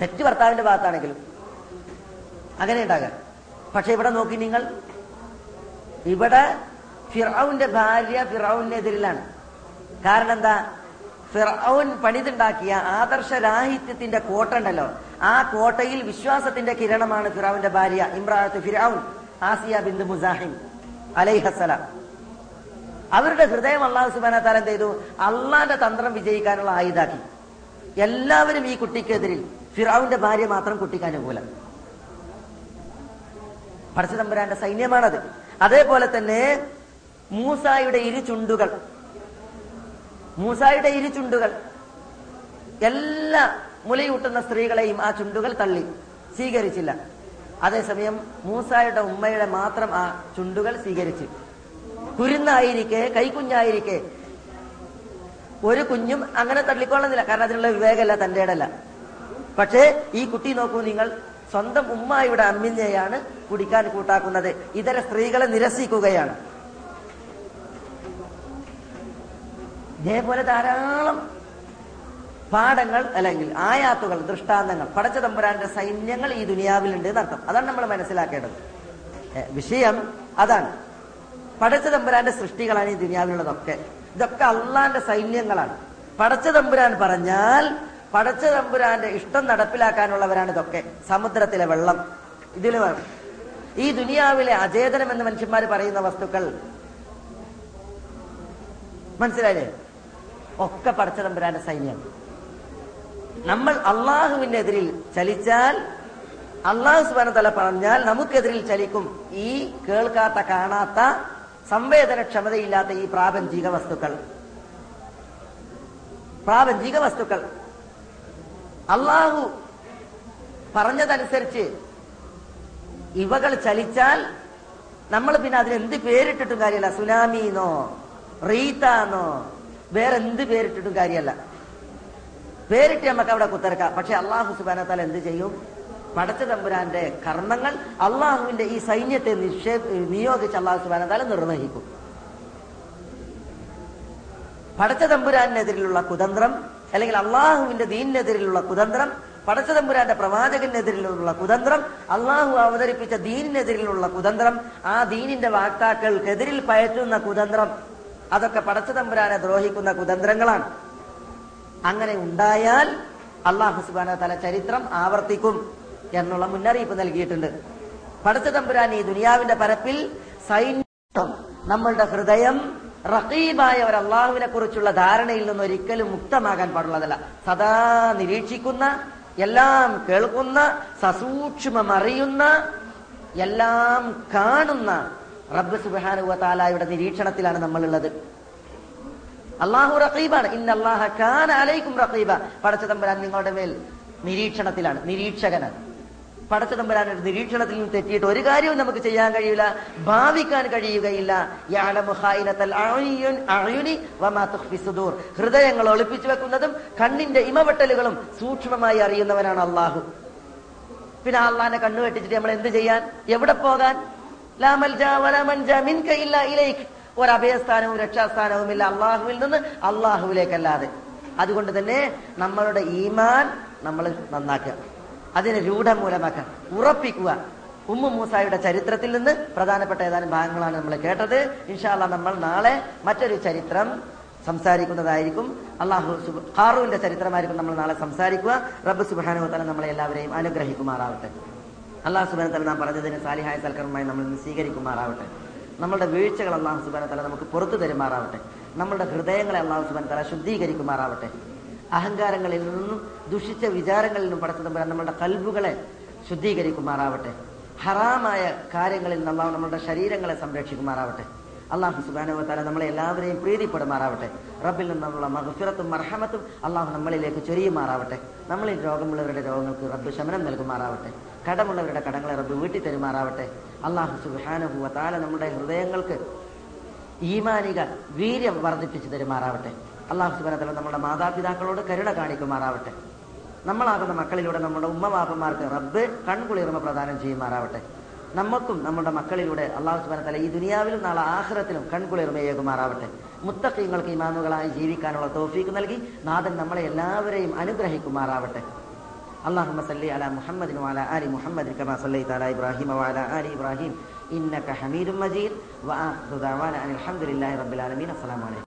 തെറ്റ് ഭർത്താവിന്റെ ഭാഗത്താണെങ്കിലും അങ്ങനെ ഉണ്ടാകാൻ. പക്ഷെ ഇവിടെ നോക്കി നിങ്ങൾ ഇവിടെ ഫിറൌന്റെ ഭാര്യ ഫിറൌനെതിരിലാണ് കാരണം എന്താ? ഫിറൌൻ പണിതുണ്ടാക്കിയ ആദർശരാഹിത്യത്തിന്റെ കോട്ട ഉണ്ടല്ലോ. ആ കോട്ടയിൽ വിശ്വാസത്തിന്റെ കിരണമാണ് ഫിറൌന്റെ ഭാര്യ ഇമ്രാത്ത് ഫിറൌൻ ആസിയ ബിന്ദു മുസാഹിം അലൈഹസലാം അവരുടെ ഹൃദയം അള്ളാഹു സുബാന താരം ചെയ്തു? അള്ളാന്റെ തന്ത്രം വിജയിക്കാനുള്ള ആയുധാക്കി എല്ലാവരും ഈ കുട്ടിക്കെതിരിൽ ഫിറാവിന്റെ ഭാര്യ മാത്രം കുട്ടിക്ക് അനുകൂലം പടച്ചതമ്പുരാന്റെ സൈന്യമാണത്. അതേപോലെ തന്നെ മൂസായുടെ ഇരു ചുണ്ടുകൾ മൂസായുടെ ഇരു ചുണ്ടുകൾ എല്ലാ മുലയൂട്ടുന്ന സ്ത്രീകളെയും ആ ചുണ്ടുകൾ തള്ളി. സ്വീകരിച്ചില്ല. അതേസമയം മൂസായുടെ ഉമ്മയുടെ മാത്രം ആ ചുണ്ടുകൾ സ്വീകരിച്ച്. കുരുന്നായിരിക്കെ കൈക്കുഞ്ഞായിരിക്കെ. ഒരു കുഞ്ഞും അങ്ങനെ തള്ളിക്കൊള്ളുന്നില്ല. കാരണം അതിനുള്ള വിവേകമല്ല തന്റെ ഇടല്ല പക്ഷേ ഈ കുട്ടി നോക്കൂ നിങ്ങൾ. സ്വന്തം ഉമ്മായിയുടെ അമ്മിഞ്ഞയാണ് കുടിക്കാൻ കൂട്ടാക്കുന്നത്. ഇതര സ്ത്രീകളെ നിരസിക്കുകയാണ്. ഇതേപോലെ ധാരാളം പാഠങ്ങൾ അല്ലെങ്കിൽ ആയാത്തുകൾ ദൃഷ്ടാന്തങ്ങൾ പടച്ച തമ്പുരാന്റെ സൈന്യങ്ങൾ ഈ ദുനിയാവിലുണ്ട് എന്നർത്ഥം. അതാണ് നമ്മൾ മനസ്സിലാക്കേണ്ടത്. വിഷയം അതാണ്. പടച്ച തമ്പുരാന്റെ സൃഷ്ടികളാണ് ഈ ദുനിയാവിലുള്ളതൊക്കെ. ഇതൊക്കെ അള്ളാന്റെ സൈന്യങ്ങളാണ്. പടച്ച തമ്പുരാൻ പറഞ്ഞാൽ പടച്ച തമ്പുരാന്റെ ഇഷ്ടം നടപ്പിലാക്കാനുള്ളവരാണ് ഇതൊക്കെ. സമുദ്രത്തിലെ വെള്ളം. ഇതിൽ ഈ ദുനിയാവിലെ അചേതനം എന്ന് മനുഷ്യന്മാർ പറയുന്ന വസ്തുക്കൾ. മനസ്സിലായില്ലേ? ഒക്കെ പടച്ച തമ്പുരാന്റെ സൈന്യം. നമ്മൾ അള്ളാഹുവിന്റെ എതിരിൽ ചലിച്ചാൽ അള്ളാഹു സുബാന തല പറഞ്ഞാൽ നമുക്കെതിരിൽ ചലിക്കും. ഈ കേൾക്കാത്ത കാണാത്ത സംവേദനക്ഷമതയില്ലാത്ത ഈ പ്രാപഞ്ചിക വസ്തുക്കൾ. പ്രാപഞ്ചിക വസ്തുക്കൾ. അള്ളാഹു പറഞ്ഞതനുസരിച്ച് ഇവകൾ ചലിച്ചാൽ നമ്മൾ പിന്നെ അതിന് എന്ത് പേരിട്ടിട്ടും കാര്യമല്ല. സുനാമിന്നോ റീത്താന്നോ വേറെ എന്ത് പേരിട്ടിട്ടും കാര്യമല്ല. പേരിട്ട് നമുക്ക് അവിടെ കുത്തിറക്കാം. പക്ഷെ അള്ളാഹു സുബാന താല എന്ത് ചെയ്യും? പടച്ച തമ്പുരാന്റെ കർമ്മങ്ങൾ അള്ളാഹുവിന്റെ ഈ സൈന്യത്തെ നിക്ഷേ നിയോഗിച്ച് അള്ളാഹു സുബാന താല നിർവഹിക്കും. പടച്ച തമ്പുരാനെതിരിലുള്ള കുതന്ത്രം അല്ലെങ്കിൽ അള്ളാഹുവിന്റെ ദീനിനെതിരിലുള്ള കുതന്ത്രം പടച്ചതമ്പുരാന്റെ പ്രവാചകനെതിരിലുള്ള കുതന്ത്രം അള്ളാഹു അവതരിപ്പിച്ച ദീനിനെതിരിലുള്ള കുതന്ത്രം ആ ദീനിന്റെ വാക്താക്കൾക്കെതിരിൽ പയറ്റുന്ന കുതന്ത്രം അതൊക്കെ പടച്ചതമ്പുരാനെ ദ്രോഹിക്കുന്ന കുതന്ത്രങ്ങളാണ്. അങ്ങനെ ഉണ്ടായാൽ അള്ളാഹു സുബാന തല ചരിത്രം ആവർത്തിക്കും എന്നുള്ള മുന്നറിയിപ്പ് നൽകിയിട്ടുണ്ട്. പടച്ചതമ്പുരാൻ ഈ ദുനിയാവിന്റെ പരപ്പിൽ സൈന്യം നമ്മളുടെ ഹൃദയം റഖീബായ ഒരു അള്ളാഹുവിനെ കുറിച്ചുള്ള ധാരണയിൽ നിന്ന് ഒരിക്കലും മുക്തമാകാൻ പാടുള്ളതല്ല. സദാ നിരീക്ഷിക്കുന്ന എല്ലാം കേൾക്കുന്ന സസൂക്ഷ്മം അറിയുന്ന എല്ലാം കാണുന്ന റബ്ബ് സുബാനുവ താലായുടെ നിരീക്ഷണത്തിലാണ് നമ്മളുള്ളത്. അള്ളാഹു റഖീബാണ് ഇന്ന് അള്ളാഹ ഖാൻ അലൈക്കും റഖീബ പടച്ച തമ്പുരാൻ നിങ്ങളുടെ മേൽ നിരീക്ഷണത്തിലാണ് നിരീക്ഷകനാണ്. പടച്ച തമ്പുരാൻ ഒരു നിരീക്ഷണത്തിൽ നിന്ന് തെറ്റിയിട്ട് ഒരു കാര്യവും നമുക്ക് ചെയ്യാൻ കഴിയില്ല ഭാവിക്കാൻ കഴിയുകയില്ല. ഹൃദയങ്ങൾ ഒളിപ്പിച്ചു വെക്കുന്നതും കണ്ണിന്റെ ഇമവെട്ടലുകളും സൂക്ഷ്മമായി അറിയുന്നവനാണ് അള്ളാഹു. പിന്നെ അള്ളാഹിനെ കണ്ണു വെട്ടിച്ചിട്ട് നമ്മൾ എന്ത് ചെയ്യാൻ? എവിടെ പോകാൻ? ഒരു അഭയസ്ഥാനവും രക്ഷാസ്ഥാനവും ഇല്ല അള്ളാഹുവിൽ നിന്ന് അള്ളാഹുവിലേക്കല്ലാതെ. അതുകൊണ്ട് തന്നെ നമ്മളുടെ ഈമാൻ നമ്മൾ നന്നാക്കുക. അതിനെ രൂഢമൂലമാക്കാൻ ഉറപ്പിക്കുക. ഉമ്മു മൂസായുടെ ചരിത്രത്തിൽ നിന്ന് പ്രധാനപ്പെട്ട ഏതാനും ഭാഗങ്ങളാണ് നമ്മൾ കേട്ടത്. ഇൻഷാല്ല നമ്മൾ നാളെ മറ്റൊരു ചരിത്രം സംസാരിക്കുന്നതായിരിക്കും. അള്ളാഹു സുബ് ഹാറുവിന്റെ ചരിത്രമായിരിക്കും നമ്മൾ നാളെ സംസാരിക്കുക. റബ്ബ് സുബാനുവത്തല നമ്മളെ എല്ലാവരെയും അനുഗ്രഹിക്കുമാറാവട്ടെ. അള്ളാഹു സുബാന തല നാം പറഞ്ഞതിന് സാലിഹായ സൽക്കരമായി നമ്മൾ സ്വീകരിക്കുമാറാവട്ടെ. നമ്മളുടെ വീഴ്ചകൾ അള്ളാഹു സുബാന തല നമുക്ക് പുറത്തു തരുമാറാവട്ടെ. നമ്മളുടെ ഹൃദയങ്ങളെ അള്ളാഹു സുബാന തല ശുദ്ധീകരിക്കുമാറാവട്ടെ. അഹങ്കാരങ്ങളിൽ നിന്നും ദുഷിച്ച വിചാരങ്ങളിൽ നിന്നും പടച്ചു തമ്പുരാൻ നമ്മളുടെ കൽബുകളെ ശുദ്ധീകരിക്കുമാറാവട്ടെ. ഹറാമായ കാര്യങ്ങളിൽ നിന്ന് അള്ളാഹു നമ്മളുടെ ശരീരങ്ങളെ സംരക്ഷിക്കുമാറാവട്ടെ. അള്ളാഹു സുബാനുവത്താല നമ്മളെ എല്ലാവരെയും പ്രീതിപ്പെടുമാറാവട്ടെ. റബ്ബിൽ നിന്നുള്ള മഹഫിറത്തും മർഹമത്തും അള്ളാഹു നമ്മളിലേക്ക് ചൊരിയുമാറാവട്ടെ. നമ്മളിൽ രോഗമുള്ളവരുടെ രോഗങ്ങൾക്ക് റബ്ബ് ശമനം നൽകുമാറാവട്ടെ. കടമുള്ളവരുടെ കടങ്ങളെ റബ്ബ് വീട്ടി തരുമാറാവട്ടെ അള്ളാഹു സുബാനുഭവത്താല നമ്മുടെ ഹൃദയങ്ങൾക്ക് ഈമാനിക വീര്യം വർദ്ധിപ്പിച്ചു തരുമാറാവട്ടെ. അള്ളാഹു സുബാനത്തല നമ്മുടെ മാതാപിതാക്കളോട് കരുണ കാണിക്കുമാറാവട്ടെ നമ്മളാകുന്ന മക്കളിലൂടെ നമ്മുടെ ഉമ്മവാപ്പന്മാർക്ക് റബ്ബ് കൺകുളിർമ പ്രദാനം ചെയ്യുമാറാവട്ടെ നമുക്കും നമ്മുടെ മക്കളിലൂടെ അള്ളാഹു സുബാനത്തല ഈ ദുനിയാവിലും നാളെ ആഹ്റത്തിലും കൺകുളിർമയേകുമാറാവട്ടെ മുത്തക്കീങ്ങൾക്ക് ഇമാമുകളായി ജീവിക്കാനുള്ള തോഫീക്ക് നൽകി നാഥൻ നമ്മളെ എല്ലാവരെയും അനുഗ്രഹിക്കുമാറാവട്ടെ اللهم صل على محمد وعلى ال محمد كما صليت على ابراهيم وعلى ال ابراهيم انك حميد مجيد واخر دعوانا ان الحمد لله رب العالمين السلام عليكم